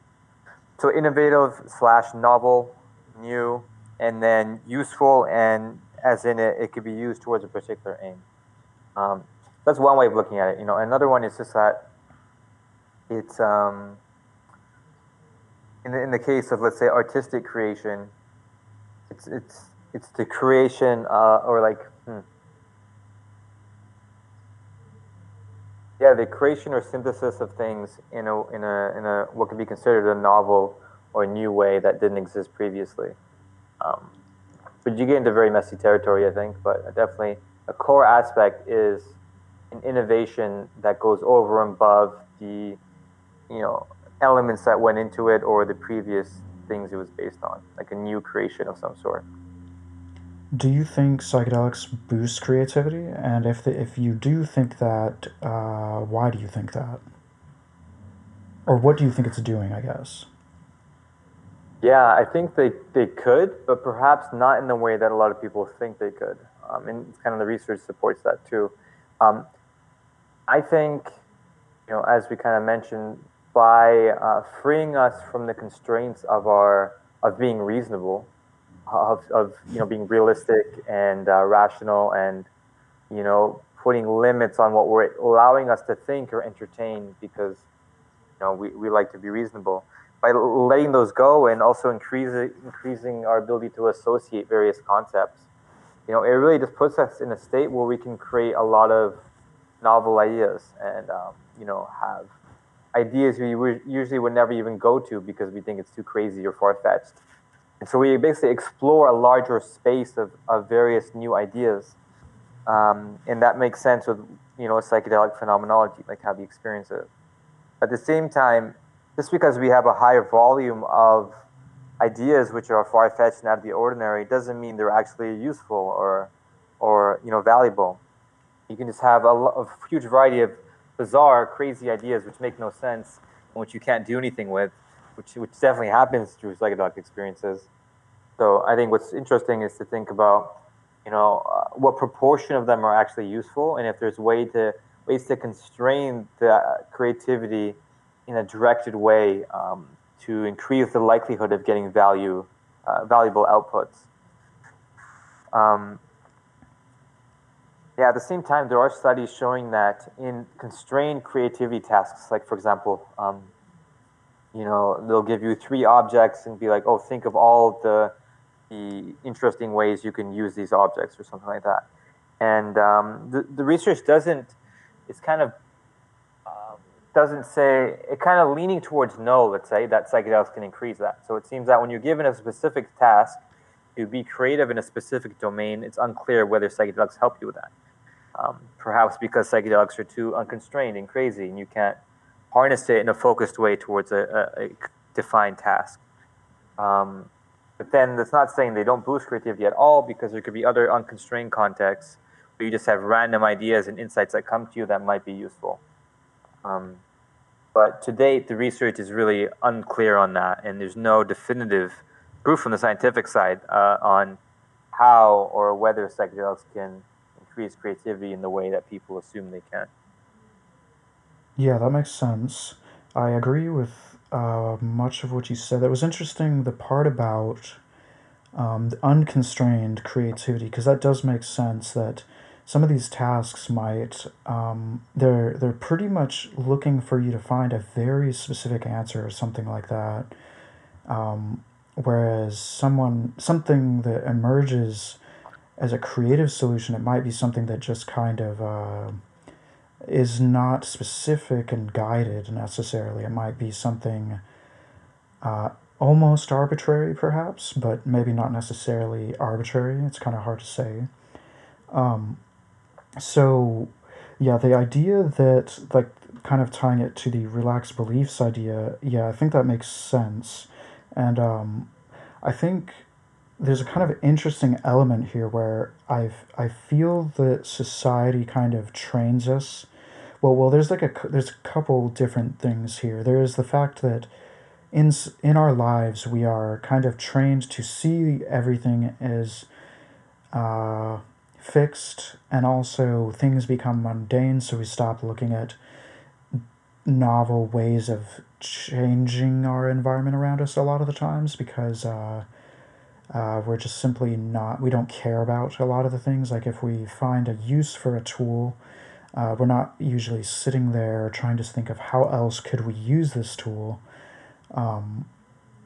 So innovative slash novel, new, and then useful, and as in it, it could be used towards a particular aim. Um, that's one way of looking at it. You know, another one is just that it's um, in the, in the case of let's say artistic creation, it's it's it's the creation uh, or like hmm, yeah, the creation or synthesis of things in a in a in a what could be considered a novel or a new way that didn't exist previously. Um, but you get into very messy territory, I think. But definitely, a core aspect is an innovation that goes over and above the you know elements that went into it or the previous things it was based on, like a new creation of some sort. Do you think psychedelics boost creativity? And if the, if you do think that, uh, why do you think that? Or what do you think it's doing? I guess. Yeah, I think they, they could, but perhaps not in the way that a lot of people think they could. Um, and kind of the research supports that too. Um, I think, you know, as we kind of mentioned, by uh, freeing us from the constraints of our of being reasonable, of, of you know being realistic and uh, rational, and you know putting limits on what we're allowing us to think or entertain because you know we, we like to be reasonable. By letting those go and also increasing increasing our ability to associate various concepts you know it really just puts us in a state where we can create a lot of novel ideas and um, you know have ideas we usually would never even go to because we think it's too crazy or far-fetched and so we basically explore a larger space of, of various new ideas. Um, and that makes sense with you know psychedelic phenomenology like how we experience it. At the same time just because we have a higher volume of ideas which are far-fetched and out of the ordinary doesn't mean they're actually useful or or you know valuable. You can just have a, a huge variety of bizarre, crazy ideas which make no sense and which you can't do anything with, which, which definitely happens through psychedelic experiences. So I think what's interesting is to think about, you know, uh, what proportion of them are actually useful, and if there's way to ways to constrain the creativity in a directed way um, to increase the likelihood of getting value, uh, valuable outputs. Um, yeah, at the same time, there are studies showing that in constrained creativity tasks, like for example, um, you know, they'll give you three objects and be like, oh, think of all the the interesting ways you can use these objects or something like that. And um, the, the research doesn't, it's kind of, uh, doesn't say, it kind of leaning towards no, let's say, that psychedelics can increase that. So it seems that when you're given a specific task to be creative in a specific domain, it's unclear whether psychedelics help you with that. Um, perhaps because psychedelics are too unconstrained and crazy, and you can't harness it in a focused way towards a, a, a defined task. Um, but then that's not saying they don't boost creativity at all, because there could be other unconstrained contexts where you just have random ideas and insights that come to you that might be useful. Um, but to date, the research is really unclear on that, and there's no definitive proof from the scientific side uh, on how or whether psychedelics can increase creativity in the way that people assume they can. Yeah, that makes sense. I agree with uh, much of what you said. That was interesting, the part about um, the unconstrained creativity, because that does make sense that some of these tasks might um, they're they're pretty much looking for you to find a very specific answer or something like that. Um, whereas someone something that emerges as a creative solution, it might be something that just kind of uh, is not specific and guided necessarily. It might be something uh, almost arbitrary, perhaps, but maybe not necessarily arbitrary. It's kind of hard to say. Um, so, yeah, the idea that, like, kind of tying it to the relaxed beliefs idea, yeah, I think that makes sense. And um, I think there's a kind of interesting element here where I've I feel that society kind of trains us. Well, well, there's like a there's a couple different things here. There is the fact that in in our lives we are kind of trained to see everything as uh, fixed, and also things become mundane, so we stop looking at novel ways of changing our environment around us a lot of the times because. Uh, uh, we're just simply not, we don't care about a lot of the things. Like if we find a use for a tool, uh, we're not usually sitting there trying to think of how else could we use this tool. Um,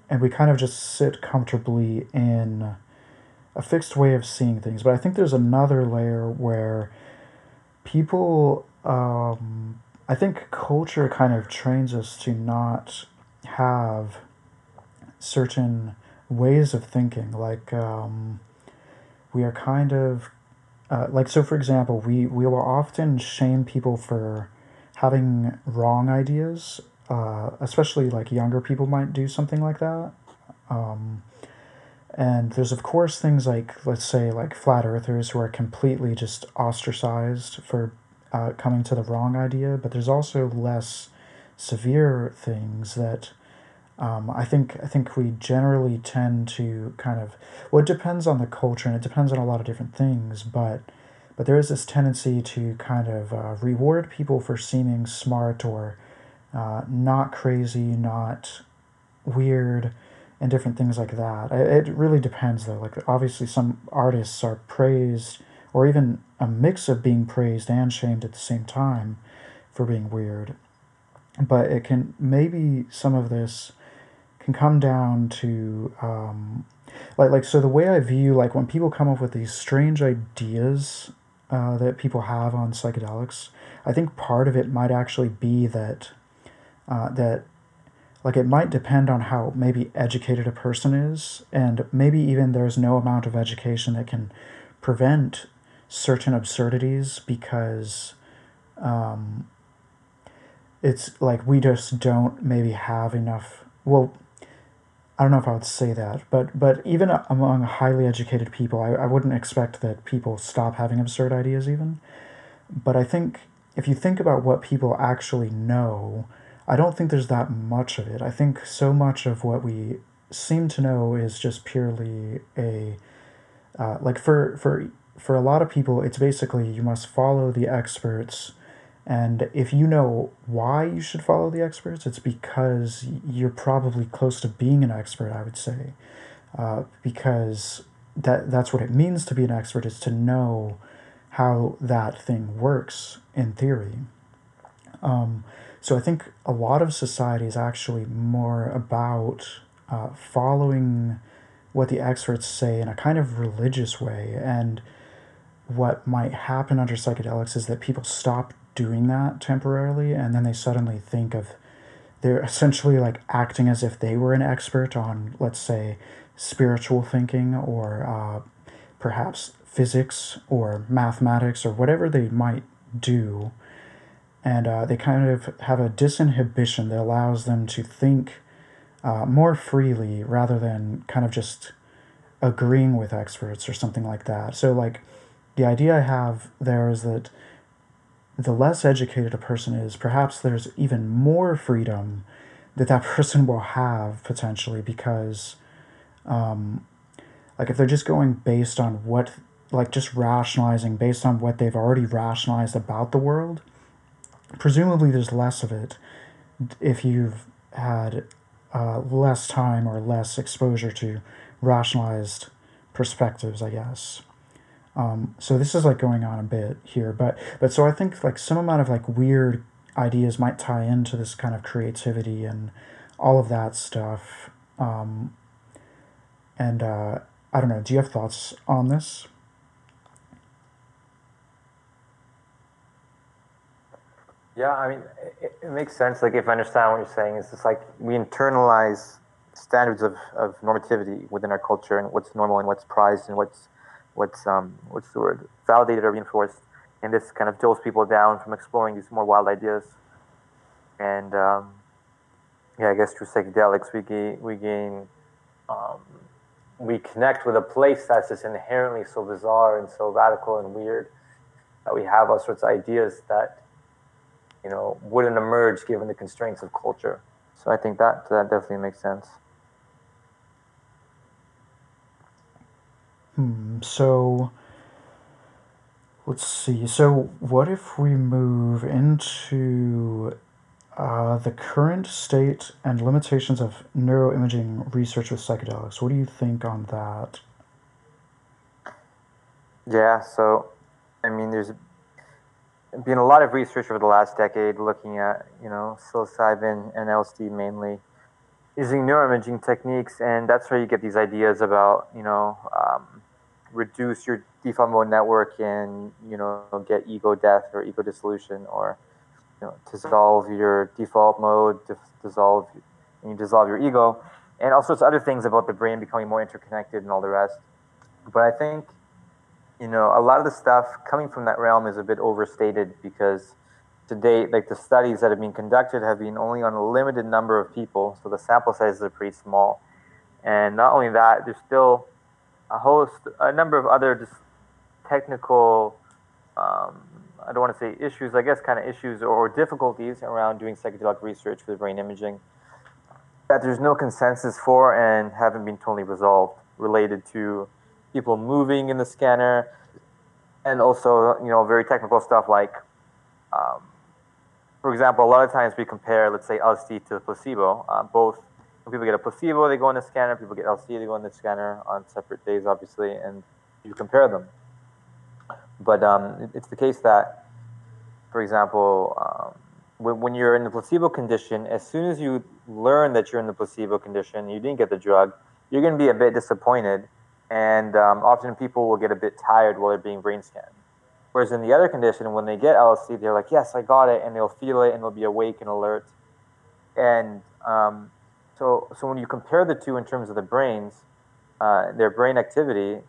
and we kind of just sit comfortably in a fixed way of seeing things. But I think there's another layer where people, um, I think culture kind of trains us to not have certain ways of thinking. Like um, we are kind of uh, like so. For example, we we will often shame people for having wrong ideas. Uh, especially like younger people might do something like that. Um, And there's, of course, things like, let's say, like flat earthers who are completely just ostracized for uh, coming to the wrong idea, but there's also less severe things that um, I think I think we generally tend to kind of well it depends on the culture and it depends on a lot of different things but but there is this tendency to kind of uh, reward people for seeming smart or uh, not crazy not weird and different things like that. It really depends though like obviously some artists are praised or even a mix of being praised and shamed at the same time for being weird but it can maybe some of this can come down to um, like like so the way I view like when people come up with these strange ideas uh, that people have on psychedelics, I think part of it might actually be that uh, that like it might depend on how maybe educated a person is, and maybe even there's no amount of education that can prevent certain absurdities because um, it's like we just don't maybe have enough well I don't know if I would say that, but but even among highly educated people, I, I wouldn't expect that people stop having absurd ideas even. But I think if you think about what people actually know, I don't think there's that much of it. I think so much of what we seem to know is just purely a uh, like for for for a lot of people, it's basically you must follow the experts and if you know why you should follow the experts, it's because you're probably close to being an expert, I would say. Uh, because that that's what it means to be an expert is to know how that thing works in theory. Um, so I think a lot of society is actually more about uh, following what the experts say in a kind of religious way. And what might happen under psychedelics is that people stop doing that temporarily and then they suddenly think of they're essentially like acting as if they were an expert on let's say spiritual thinking or uh, perhaps physics or mathematics or whatever they might do. And uh, they kind of have a disinhibition that allows them to think uh, more freely rather than kind of just agreeing with experts or something like that. So like the idea i have there is that the less educated a person is, perhaps there's even more freedom that that (laughs) person will have potentially because, um, like, if they're just going based on what, like, just rationalizing based on what they've already rationalized about the world, presumably there's less of it if you've had uh, less time or less exposure to rationalized perspectives, I guess. Um, so this is like going on a bit here, but but so I think like some amount of like weird ideas might tie into this kind of creativity and all of that stuff. Um, and uh, I don't know. Do you have thoughts on this? Yeah, I mean, it, it, makes sense. Like, if I understand what you're saying, it's just like we internalize standards of, of normativity within our culture and what's normal and what's prized and what's what's um, what's the word validated or reinforced, and this kind of dulls people down from exploring these more wild ideas. And um, yeah, I guess through psychedelics we gain we gain um, we connect with a place that's just inherently so bizarre and so radical and weird that we have all sorts of ideas that you know wouldn't emerge given the constraints of culture. So I think that that definitely makes sense. Hmm, so let's see. So, what if we move into uh, the current state and limitations of neuroimaging research with psychedelics? What do you think on that? Yeah, so I mean, there's been a lot of research over the last decade looking at, you know, psilocybin and LSD mainly using neuroimaging techniques, and that's where you get these ideas about, you know, um, reduce your default mode network and you know get ego death or ego dissolution or you know to dissolve your default mode dissolve and you dissolve your ego and all sorts of other things about the brain becoming more interconnected and all the rest. But i think you know a lot of the stuff coming from that realm is a bit overstated because to date like the studies that have been conducted have been only on a limited number of people. So the sample sizes are pretty small. And not only that, there's still a host, a number of other just technical, um, I don't want to say issues, I guess kind of issues or difficulties around doing psychedelic research with brain imaging that there's no consensus for and haven't been totally resolved related to people moving in the scanner and also, you know, very technical stuff like, um, for example, a lot of times we compare, let's say, LSD to placebo. Uh, both when people get a placebo, they go in the scanner. People get LSD, they go in the scanner on separate days, obviously, and you compare them. But um, it's the case that, for example, um, when, when you're in the placebo condition, as soon as you learn that you're in the placebo condition, you didn't get the drug, you're going to be a bit disappointed, and um, often people will get a bit tired while they're being brain scanned. Whereas in the other condition, when they get LSD, they're like, "Yes, I got it," and they'll feel it, and they'll be awake and alert. And um, so, so when you compare the two in terms of the brains, uh, their brain activity,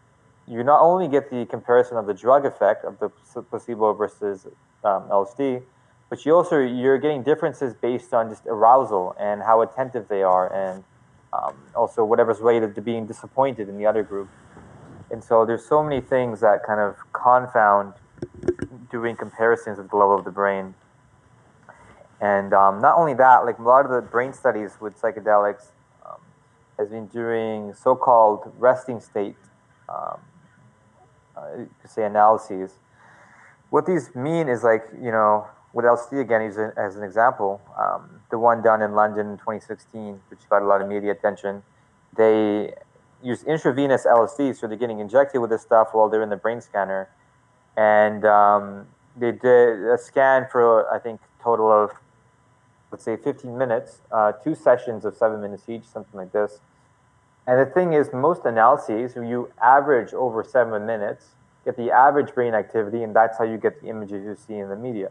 you not only get the comparison of the drug effect of the placebo versus um, LSD, but you also you're getting differences based on just arousal and how attentive they are, and um, also whatever's related to being disappointed in the other group. And so there's so many things that kind of confound doing comparisons at the level of the brain. And um, not only that, like a lot of the brain studies with psychedelics um, has been doing so-called resting state, um, uh, say analyses. What these mean is like, you know, with LSD again as an example, um, the one done in London in 2016, which got a lot of media attention, they use intravenous LSD, so they're getting injected with this stuff while they're in the brain scanner, and um, they did a scan for I think total of let's say 15 minutes, uh, two sessions of seven minutes each, something like this. And the thing is, most analyses, you average over seven minutes, get the average brain activity, and that's how you get the images you see in the media.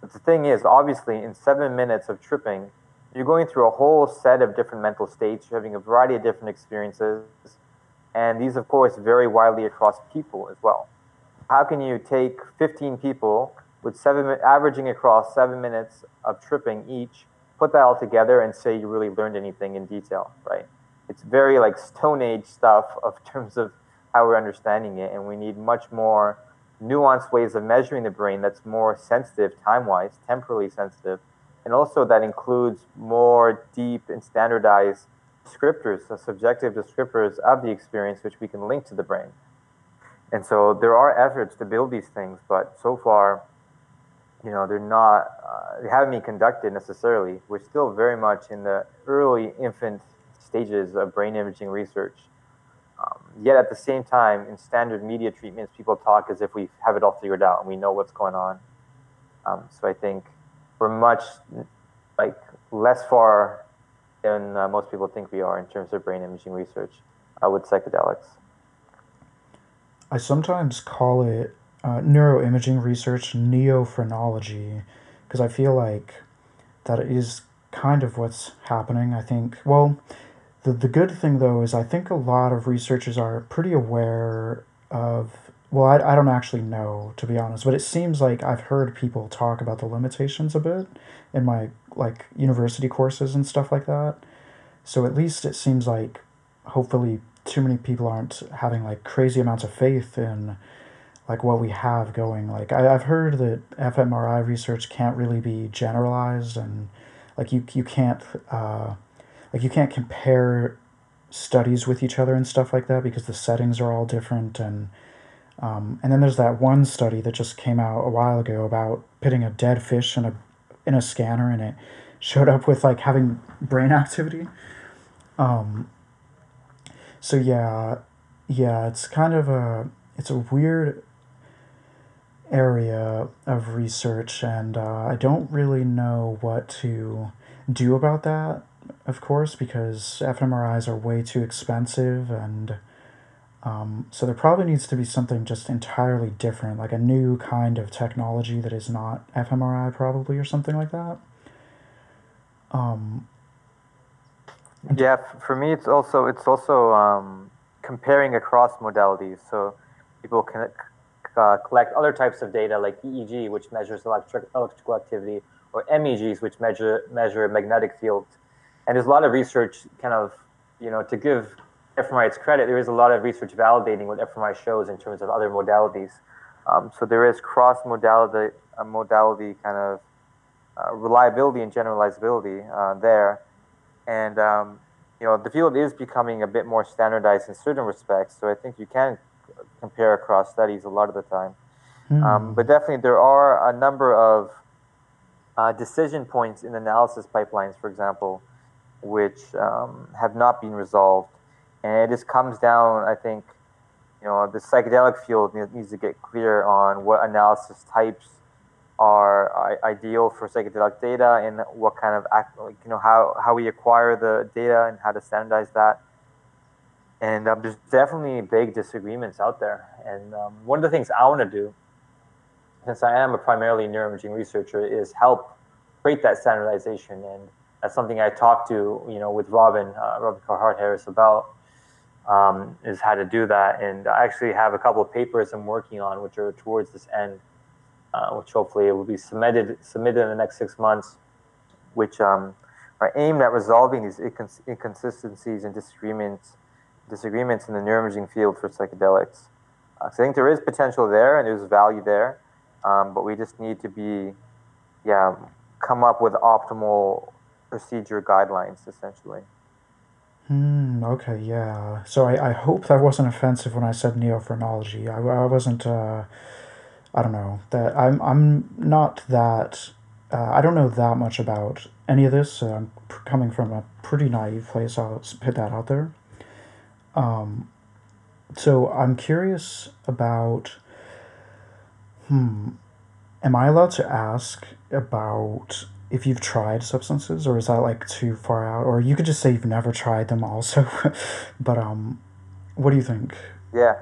But the thing is, obviously, in seven minutes of tripping, you're going through a whole set of different mental states. You're having a variety of different experiences. And these, of course, vary widely across people as well. How can you take 15 people with seven averaging across seven minutes of tripping each, put that all together and say you really learned anything in detail, right? It's very like Stone Age stuff of (laughs) terms of how we're understanding it, and we need much more nuanced ways of measuring the brain that's more sensitive time-wise, temporally sensitive, and also that includes more deep and standardized descriptors, subjective descriptors of the experience, which we can link to the brain. And so there are efforts to build these things, but so far you know, they're not, uh, they haven't been conducted necessarily. We're still very much in the early infant stages of brain imaging research. Um, yet at the same time, in standard media treatments, people talk as if we have it all figured out and we know what's going on. Um, so I think we're much like less far than uh, most people think we are in terms of brain imaging research uh, with psychedelics. I sometimes call it uh, neuroimaging research, neophrenology, because I feel like that is kind of what's happening. I think, well, the, the good thing though is I think a lot of researchers are pretty aware of, well, I, I don't actually know, to be honest, but it seems like I've heard people talk about the limitations a bit in my like university courses and stuff like that. So at least it seems like hopefully too many people aren't having like crazy amounts of faith in like what we have going. Like I, I've heard that fMRI research can't really be generalized, and like you you can't uh, like you can't compare studies with each other and stuff like that because the settings are all different and um, and then there's that one study that just came out a while ago about putting a dead fish in a in a scanner and it showed up with like having brain (laughs) activity. Um, so yeah, yeah, it's kind of a it's a weird area of research, and uh, I don't really know what to do about that, of course, because fMRIs are way too expensive, and um, so there probably needs to be something just entirely different, like a new kind of technology that is not fMRI, probably, or something like that. Um, yeah, for me, it's also it's also um, comparing across modalities. So people can uh, collect other types of data like EEG, which measures electric, electrical activity, or MEGs, which measure measure magnetic field. And there's a lot of research kind of you know, to give fMRI its credit, there is a lot of research validating what fMRI shows in terms of other modalities. Um, so there is cross modality, uh, modality kind of uh, reliability and generalizability uh, there, and um, you know the field is becoming a bit more standardized in certain respects. So I think you can compare across studies a lot of the time. Hmm. Um, but definitely, there are a number of uh, decision points in analysis pipelines, for example, which um, have not been resolved. And it just comes down, I think, you know, the psychedelic field needs to get clear on what analysis types are ideal for psychedelic data and what kind of, like, you know, how, how we acquire the data and how to standardize that. And um, there's definitely big disagreements out there. And um, one of the things I want to do since I am a primarily neuroimaging researcher, is help create that standardization. And that's something I talked to, you know, with Robin, uh, Robin Carhart-Harris about, um, is how to do that. And I actually have a couple of papers I'm working on, which are towards this end, uh, which hopefully will be submitted submitted in the next six months, which um, are aimed at resolving these incons- inconsistencies and disagreements disagreements in the neuroimaging field for psychedelics. Uh, so I think there is potential there and there's value there. Um, but we just need to be, yeah, come up with optimal procedure guidelines essentially. Hmm, okay, yeah. So I, I hope that wasn't offensive when I said neophrenology. I, I wasn't, uh, I don't know, that I'm, I'm not that, uh, I don't know that much about any of this. So I'm coming from a pretty naive place. I'll put that out there. Um, so I'm curious about Hmm. Am I allowed to ask about if you've tried substances, or is that like too far out? Or you could just say you've never tried them, also. (laughs) but um, what do you think? Yeah.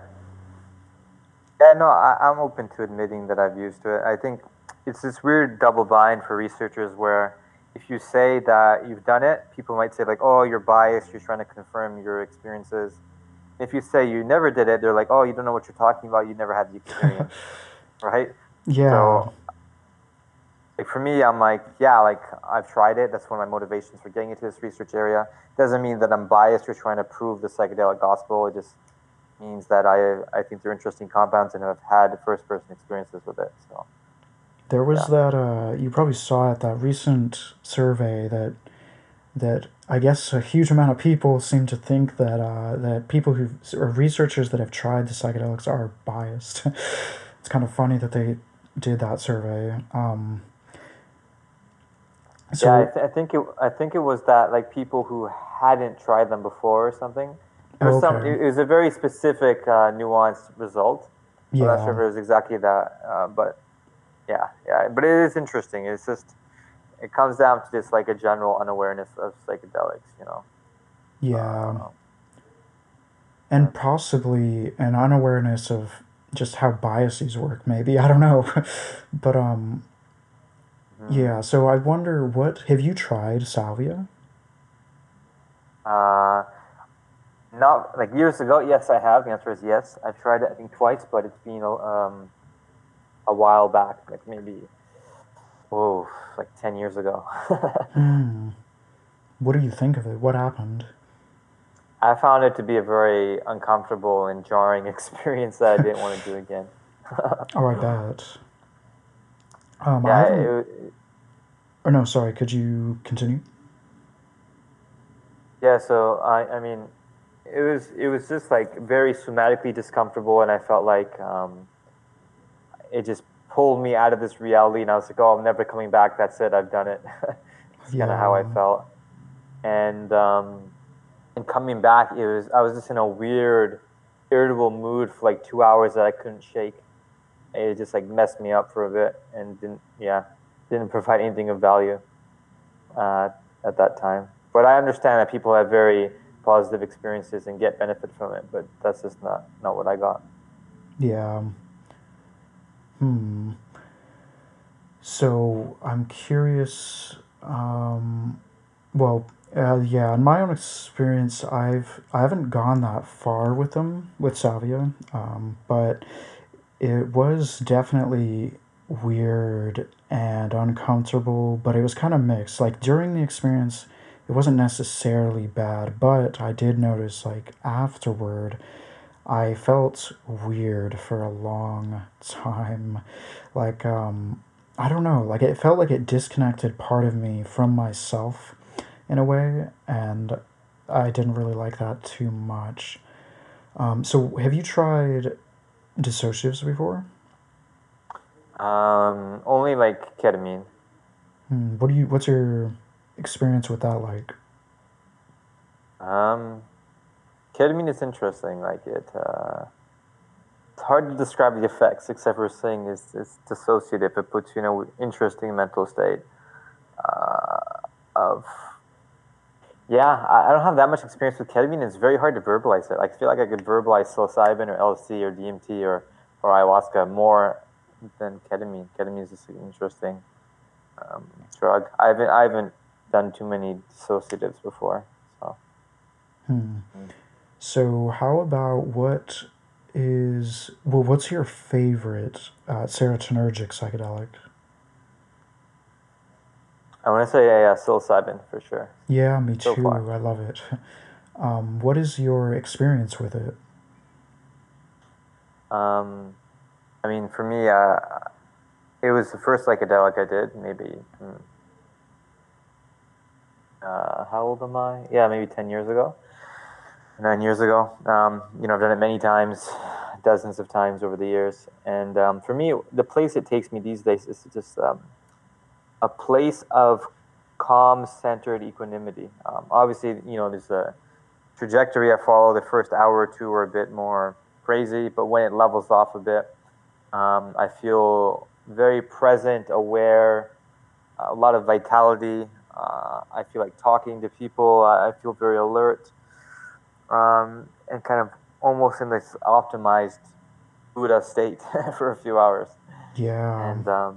Yeah, no, I, I'm open to admitting that I've used to it. I think it's this weird double bind for researchers where if you say that you've done it, people might say like, "Oh, you're biased. You're trying to confirm your experiences." If you say you never did it, they're like, "Oh, you don't know what you're talking about. You never had the experience." (laughs) right? Yeah. So, like for me, I'm like, yeah, like I've tried it. That's one of my motivations for getting into this research area. Doesn't mean that I'm biased or trying to prove the psychedelic gospel. It just means that I I think they're interesting compounds and have had first person experiences with it. So there was yeah. that uh, you probably saw it that recent survey that that I guess a huge amount of people seem to think that uh, that people who or researchers that have tried the psychedelics are biased. (laughs) it's kind of funny that they did that survey. Um, so yeah, I, th- I, think it. I think it was that like people who hadn't tried them before or something. Was okay. some. It, was a very specific, uh, nuanced result. Yeah. I'm not sure if it was exactly that, uh, but yeah, yeah. But it is interesting. It's just it comes down to just like a general unawareness of psychedelics, you know. Yeah. Um, and possibly an unawareness of just how biases work maybe (laughs) i don't know but um mm-hmm. yeah so i wonder what have you tried salvia uh not like years ago yes i have the answer is yes i've tried it i think twice but it's been um a while back like maybe oh like 10 years ago (laughs) mm. what do you think of it what happened I found it to be a very uncomfortable and jarring (laughs) experience that I didn't want to do again. (laughs) oh, I bet. Um, yeah, I it, oh no, sorry. Could you continue? Yeah, so I, I mean, it was it was just like very somatically discomfortable, and I felt like um, it just pulled me out of this reality, and I was like, oh, I'm never coming back. That's it. I've done it. It's yeah. kind of how I felt, and. Um, and coming back, it was I was just in a weird, irritable mood for like two hours that I couldn't shake. It just like messed me up for a bit and didn't yeah didn't provide anything of value uh, at that time. But I understand that people have very positive experiences and get benefit from it, but that's just not not what I got. Yeah. Hmm. So I'm curious. Um, well, uh, yeah, in my own experience, I've I haven't gone that far with them with Salvia, um, but it was definitely weird and uncomfortable. But it was kind of mixed. Like during the experience, it wasn't necessarily bad, but I did notice like afterward, I felt weird for a long time. Like, um, I don't know, like it felt like it disconnected part of me from myself in a way, and I didn't really like that too much. Um, so, have you tried dissociatives before? Um, only like ketamine. Hmm, what do you? What's your experience with that like? Um, ketamine is interesting. Like it, uh, it's hard to describe the effects except for saying it's, it's dissociative. It puts you in an interesting mental state uh, of. Yeah, I, I don't have that much experience with ketamine. It's very hard to verbalize it. I feel like I could verbalize psilocybin or LSD or DMT or, or ayahuasca more than ketamine. Ketamine is just an interesting um, drug. I haven't I haven't done too many dissociatives before. So. Hmm. So how about what is well? What's your favorite uh, serotonergic psychedelic? I want to say yeah, yeah, psilocybin for sure. Yeah, me So too. far. I love it. Um, what is your experience with it? Um, I mean, for me, uh, it was the first psychedelic I did. Maybe. hmm, Uh, how old am I? Yeah, maybe ten years ago, nine years ago. Um, you know, I've done it many times, dozens of times over the years. And um, for me, the place it takes me these days is just um, a place of calm, centered equanimity. Um, obviously, you know, there's a trajectory I follow. The first hour or two are a bit more crazy, but when it levels off a bit, um, I feel very present, aware, a lot of vitality. Uh, I feel like talking to people. I, I feel very alert, um, and kind of almost in this optimized Buddha state (laughs) for a few hours Yeah. and um,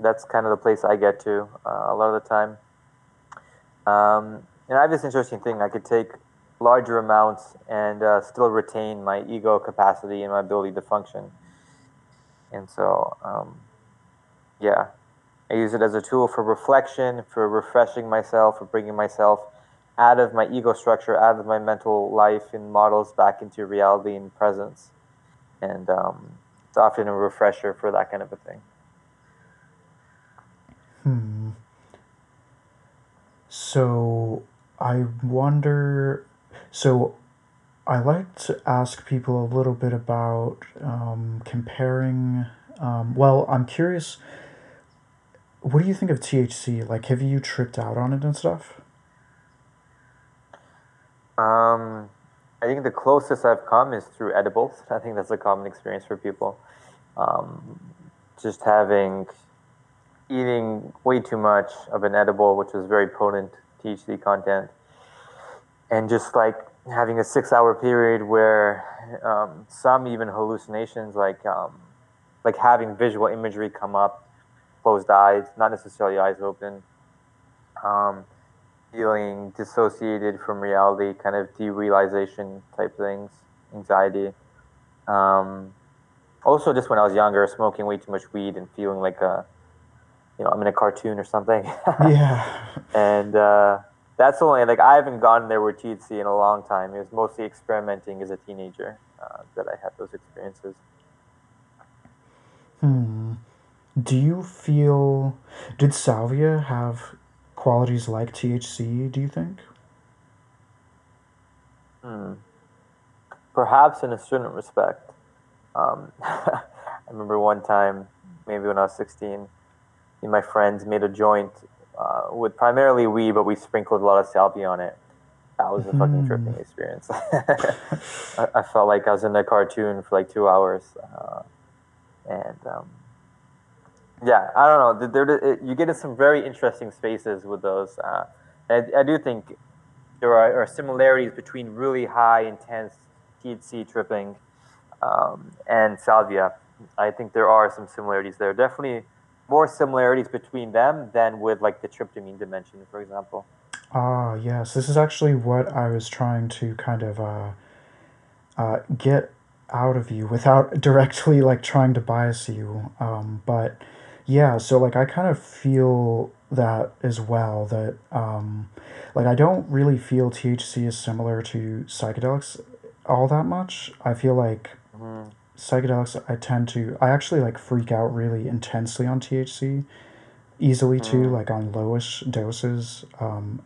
that's kind of the place I get to uh, a lot of the time. Um, and I have this interesting thing: I could take larger amounts and uh, still retain my ego capacity and my ability to function. And so, um, yeah, I use it as a tool for reflection, for refreshing myself, for bringing myself out of my ego structure, out of my mental life and models back into reality and presence. And um, it's often a refresher for that kind of a thing. Hmm. So I wonder. So I like to ask people a little bit about um, comparing. Um, well, I'm curious. What do you think of THC? Like, have you tripped out on it and stuff? Um, I think the closest I've come is through edibles. I think that's a common experience for people. Um, just having, eating way too much of an edible, which is very potent THC content, and just like having a six hour period where um, some even hallucinations, like, um, like having visual imagery come up, closed eyes, not necessarily eyes open. Um, feeling dissociated from reality, kind of derealization type things, anxiety. Um, also, just when I was younger, smoking way too much weed and feeling like a, you know, I'm in a cartoon or something. (laughs) Yeah. and uh, that's only like I haven't gone there with THC in a long time. It was mostly experimenting as a teenager uh, that I had those experiences. Hmm. Do you feel. Did salvia have qualities like THC, do you think? Hmm. Perhaps in a certain respect. Um, (laughs) I remember one time, maybe when I was 16, me and my friends made a joint uh, with primarily weed, but we sprinkled a lot of salvia on it. That was a fucking Hmm. tripping experience. (laughs) I, I felt like I was in a cartoon for like two hours. Uh, and um, yeah, I don't know. There, you get in some very interesting spaces with those. Uh, I, I do think there are, are similarities between really high, intense THC tripping um, and salvia. I think there are some similarities there. Definitely more similarities between them than with like the tryptamine dimension, for example. Ah, yes. This is actually what I was trying to kind of uh, uh, get out of you without (laughs) directly like trying to bias you. Um, but yeah, so like I kind of feel that as well. That um, like I don't really feel THC is similar to psychedelics all that much. I feel like Mm-hmm. psychedelics. I tend to. I actually like freak out really intensely on THC, easily too, Mm. like on lowish doses. Um,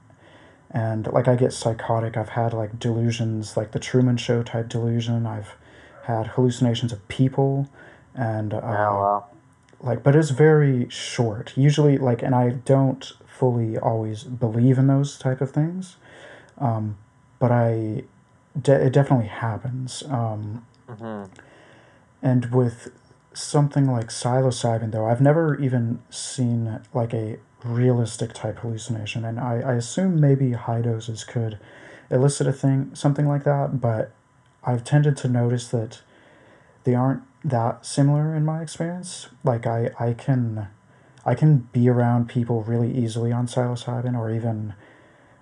and like I get psychotic. I've had like delusions, like the Truman Show type delusion. I've had hallucinations of people, and uh, wow. Like but it's very short. Usually like and i don't fully always believe in those type of things um, but i de- it definitely happens um, hmm and with something like psilocybin though i've never even seen like a realistic type hallucination and i, I assume maybe high doses could elicit a thing something like that but i've tended to notice that they aren't that similar in my experience like i i can i can be around people really easily on psilocybin or even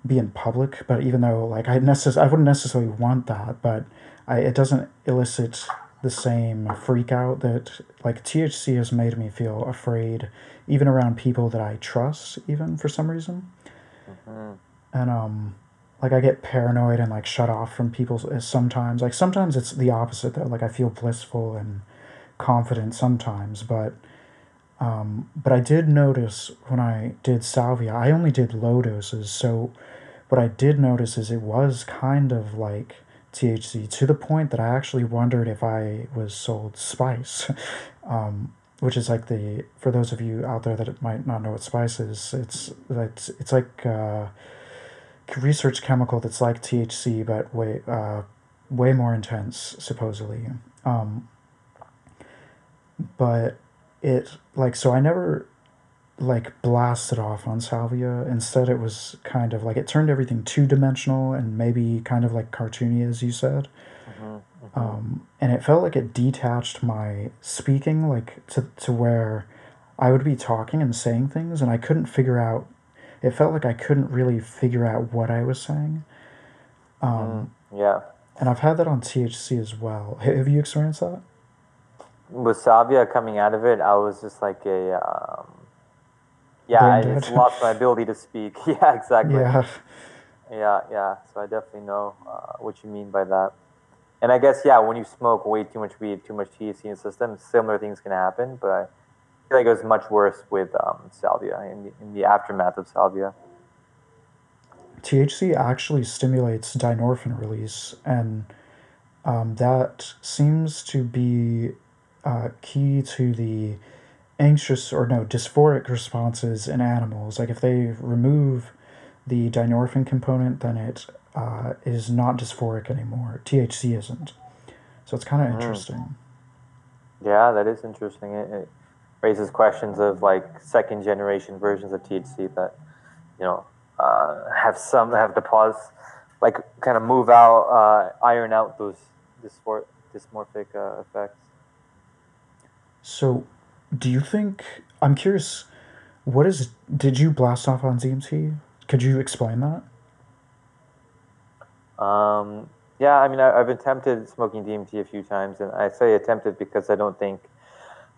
be in public but even though like i necess- i wouldn't necessarily want that but I, it doesn't elicit the same freak out that like THC has made me feel afraid even around people that I trust even for some reason. And um like I get paranoid and like shut off from people sometimes. Like sometimes it's the opposite though. Like I feel blissful and confident sometimes, but um but I did notice when I did salvia, I only did low doses. So what I did notice is it was kind of like THC to the point that I actually wondered if I was sold spice, (laughs) um, which is like the for those of you out there that might not know what spice is, it's it's it's like uh, research chemical that's like THC but way uh, way more intense supposedly. Um, but it like so I never like blasted off on salvia. Instead, it was kind of like it turned everything two dimensional and maybe kind of like cartoony, as you said. Um, and it felt like it detached my speaking, like to to where I would be talking and saying things, and I couldn't figure out. It felt like I couldn't really figure out what I was saying. Um, Yeah. and I've had that on THC as well. Ha- Have you experienced that? With salvia coming out of it, I was just like a. Um, yeah, I just lost my ability to speak. (laughs) Yeah, exactly. Yeah. Yeah, yeah. So I definitely know uh, what you mean by that. And I guess yeah, when you smoke way too much weed, too much THC in the system, similar things can happen. But I feel like it was much worse with um, salvia in the, in the aftermath of salvia. THC actually stimulates dynorphin release, and um, that seems to be uh, key to the anxious or no dysphoric responses in animals. Like if they remove the dynorphin component, then it uh, is not dysphoric anymore. THC isn't. So it's kind of interesting. Yeah, that is interesting. It, it raises questions of like second generation versions of THC that you know uh, have some have deposits like kind of move out, uh, iron out those dysphor- dysmorphic uh, effects. So, do you think? I'm curious. What is? Did you blast off on DMT? Could you explain that? Um, yeah, I mean, I, I've attempted smoking DMT a few times, and I say attempted because I don't think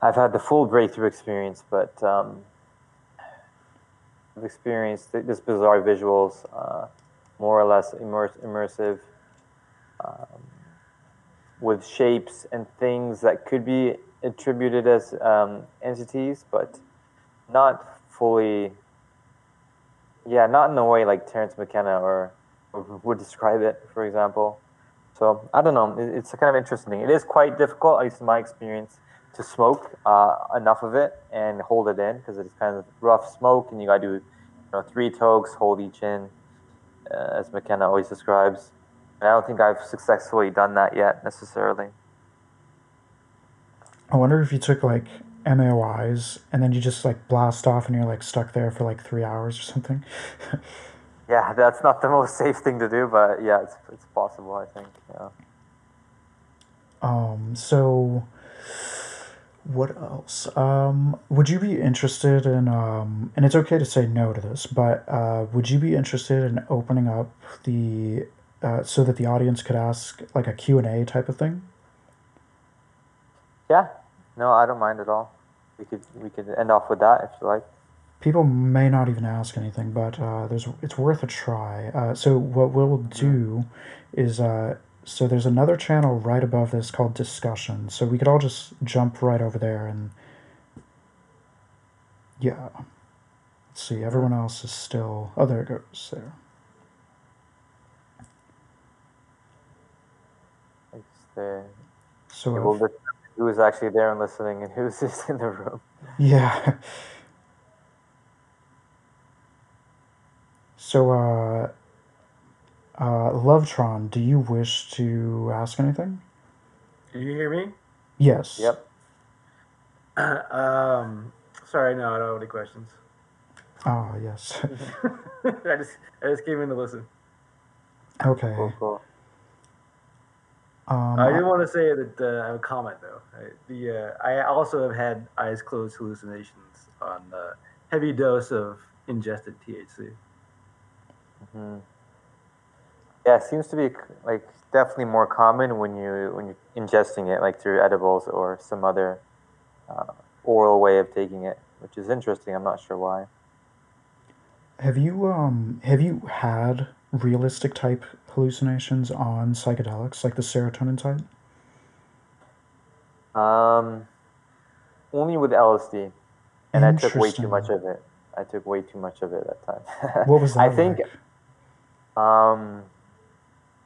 I've had the full breakthrough experience, but um, I've experienced this bizarre visuals, uh, more or less immer- immersive, um, with shapes and things that could be attributed as um, entities, but not fully. Yeah, not in the way like Terence McKenna or would describe it, for example. So I don't know. It- It's kind of interesting. It is quite difficult, at least in my experience, to smoke uh, enough of it and hold it in because it's kind of rough smoke, and you gotta do, you know, three tokes, hold each in, uh, as McKenna always describes. And I don't think I've successfully done that yet necessarily. I wonder if you took like MAOIs and then you just like blast off and you're like stuck there for like three hours or something. (laughs) Yeah, that's not the most safe thing to do, but yeah, it's it's possible. I think. Yeah. Um, so what else? Um, would you be interested in um, and it's okay to say no to this, but uh, would you be interested in opening up the uh, so that the audience could ask like a Q&A type of thing? Yeah. No, I don't mind at all. We could we could end off with that if you like. people may not even ask anything, but uh, there's it's worth a try. Uh, so what we'll do is uh, so there's another channel right above this called discussion. So we could all just jump right over there and yeah. Let's see. Everyone else is still. Oh, there it goes. There. It's the So it will if- determine who's actually there and listening and who's (laughs) just in the room. yeah. So uh, uh, Lovetron, do you wish to ask anything? Can you hear me? Yes. Yep. (clears throat) um, sorry, no, I don't have any questions. Ah, yes. (laughs) I just I just came in to listen. okay. Cool, cool. Um, I did want to say that uh, I have a comment though. I, the uh, I also have had eyes closed hallucinations on uh, heavy dose of ingested THC. hmm Yeah, it seems to be like definitely more common when you when you're ingesting it, like through edibles or some other uh, oral way of taking it, which is interesting. I'm not sure why. Have you um have you had realistic type hallucinations on psychedelics like the serotonin type? Um, only with LSD, and I took way too much of it. I took way too much of it that time. What was (laughs) that I think like? um,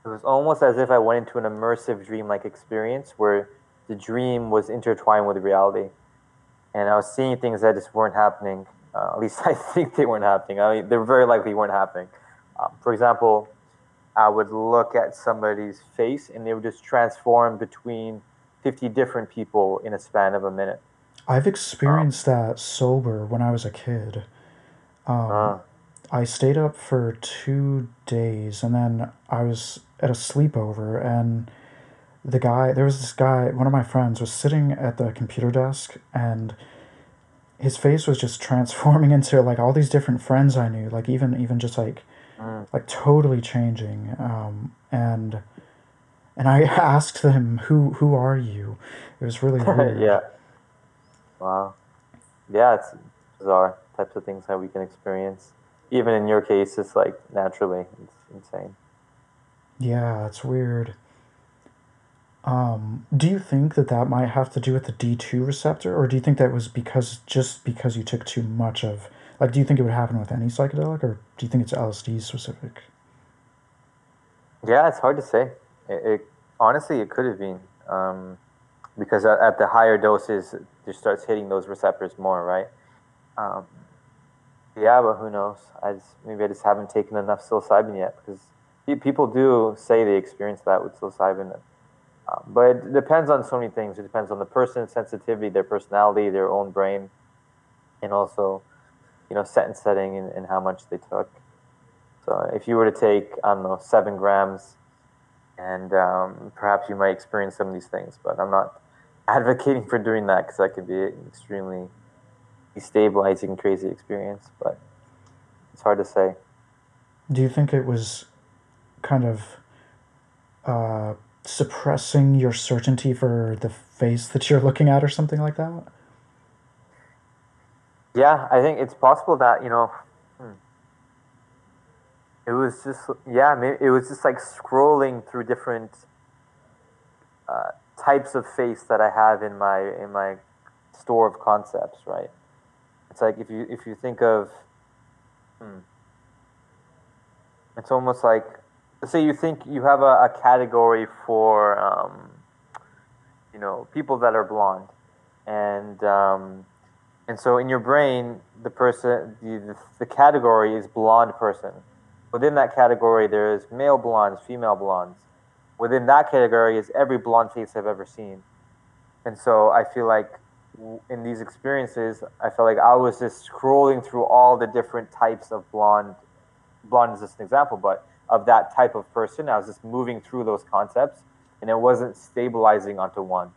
it was almost as if I went into an immersive dream-like experience where the dream was intertwined with reality, and I was seeing things that just weren't happening. Uh, at least (laughs) I think they weren't happening. I mean, they very likely weren't happening. Um, for example, I would look at somebody's face, and they would just transform between 50 different people in a span of a minute. I've experienced that sober when I was a kid. Um, Uh, I stayed up for two days and then I was at a sleepover and the guy there was this guy one of my friends was sitting at the computer desk and his face was just (laughs) transforming into like all these different friends I knew like even even just like Mm. like totally changing um, and and I (laughs) asked them who who are you it was really (laughs) weird yeah. Wow. Yeah, it's bizarre types of things that we can experience. Even in your case, it's like naturally, it's insane. Yeah, it's weird. Um, do you think that that might have to do with the D2 receptor, or do you think that was because just because you took too much of, like, do you think it would happen with any psychedelic, or do you think it's LSD specific? Yeah, it's hard to say. It, it honestly, it could have been um, because at, at the higher doses, it starts hitting those receptors more, right? Um, yeah, but who knows? I just, maybe I just haven't taken enough psilocybin yet because people do say they experience that with psilocybin. Um, but it depends on so many things. It depends on the person's sensitivity, their personality, their own brain, and also, you know, set and setting and, and how much they took. So if you were to take, I don't know, seven grams, and um, perhaps you might experience some of these things, but I'm not advocating for doing that because that could be an extremely destabilizing, crazy experience. But it's hard to say. Do you think it was kind of uh, suppressing your certainty for the face that you're looking at, or something like that? Yeah, I think it's possible that you know. hmm. It was just yeah, it was just like scrolling through different uh, types of face that I have in my in my store of concepts, right? It's like if you if you think of, hmm, it's almost like say you think you have a, a category for um, you know people that are blonde, and um, and so in your brain the person the, the category is blonde person. Within that category, there is male blondes, female blondes. Within that category is every blonde face I've ever seen. And so I feel like in these experiences, I felt like I was just scrolling through all the different types of blonde. Blonde is just an example, but of that type of person, I was just moving through those concepts, and it wasn't stabilizing onto one.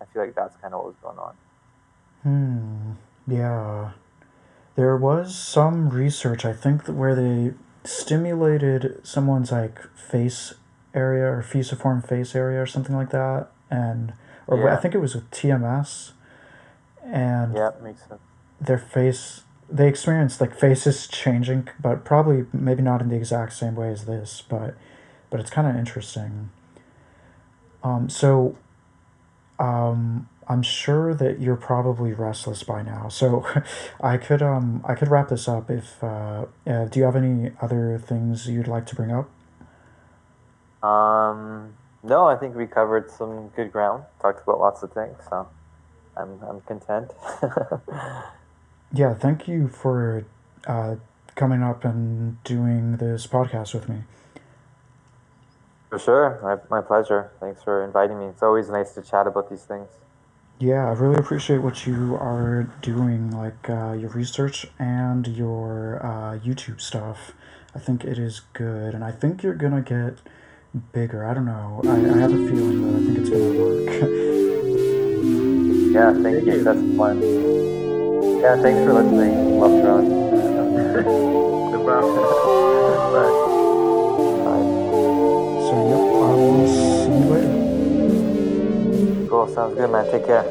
I feel like that's kind of what was going on. Hmm. Yeah. There was some research, I think, where they stimulated someone's like face area or fusiform face area or something like that, and or I think it was with TMS, and Yeah, makes sense. their face they experience like faces changing, but probably maybe not in the exact same way as this, but but it's kind of interesting. Um, so, um, I'm sure that you're probably restless by now. So, (laughs) I could um I could wrap this up if uh, uh do you have any other things you'd like to bring up? Um, no, I think we covered some good ground. Talked about lots of things, so I'm I'm content. (laughs) Yeah, thank you for uh, coming up and doing this podcast with me. For sure, my, my pleasure. Thanks for inviting me. It's always nice to chat about these things. Yeah, I really appreciate what you are doing, like uh, your research and your uh, YouTube stuff. I think it is good, and I think you're gonna get bigger. I don't know. I, I have a feeling that I think it's gonna work. (laughs) Yeah, thank, you. That's fun. Yeah, thanks for listening. Love Drone. (laughs) (laughs) No problem. Bye. Bye. so, yep, I will see you later. Cool. Sounds good, man. Take care.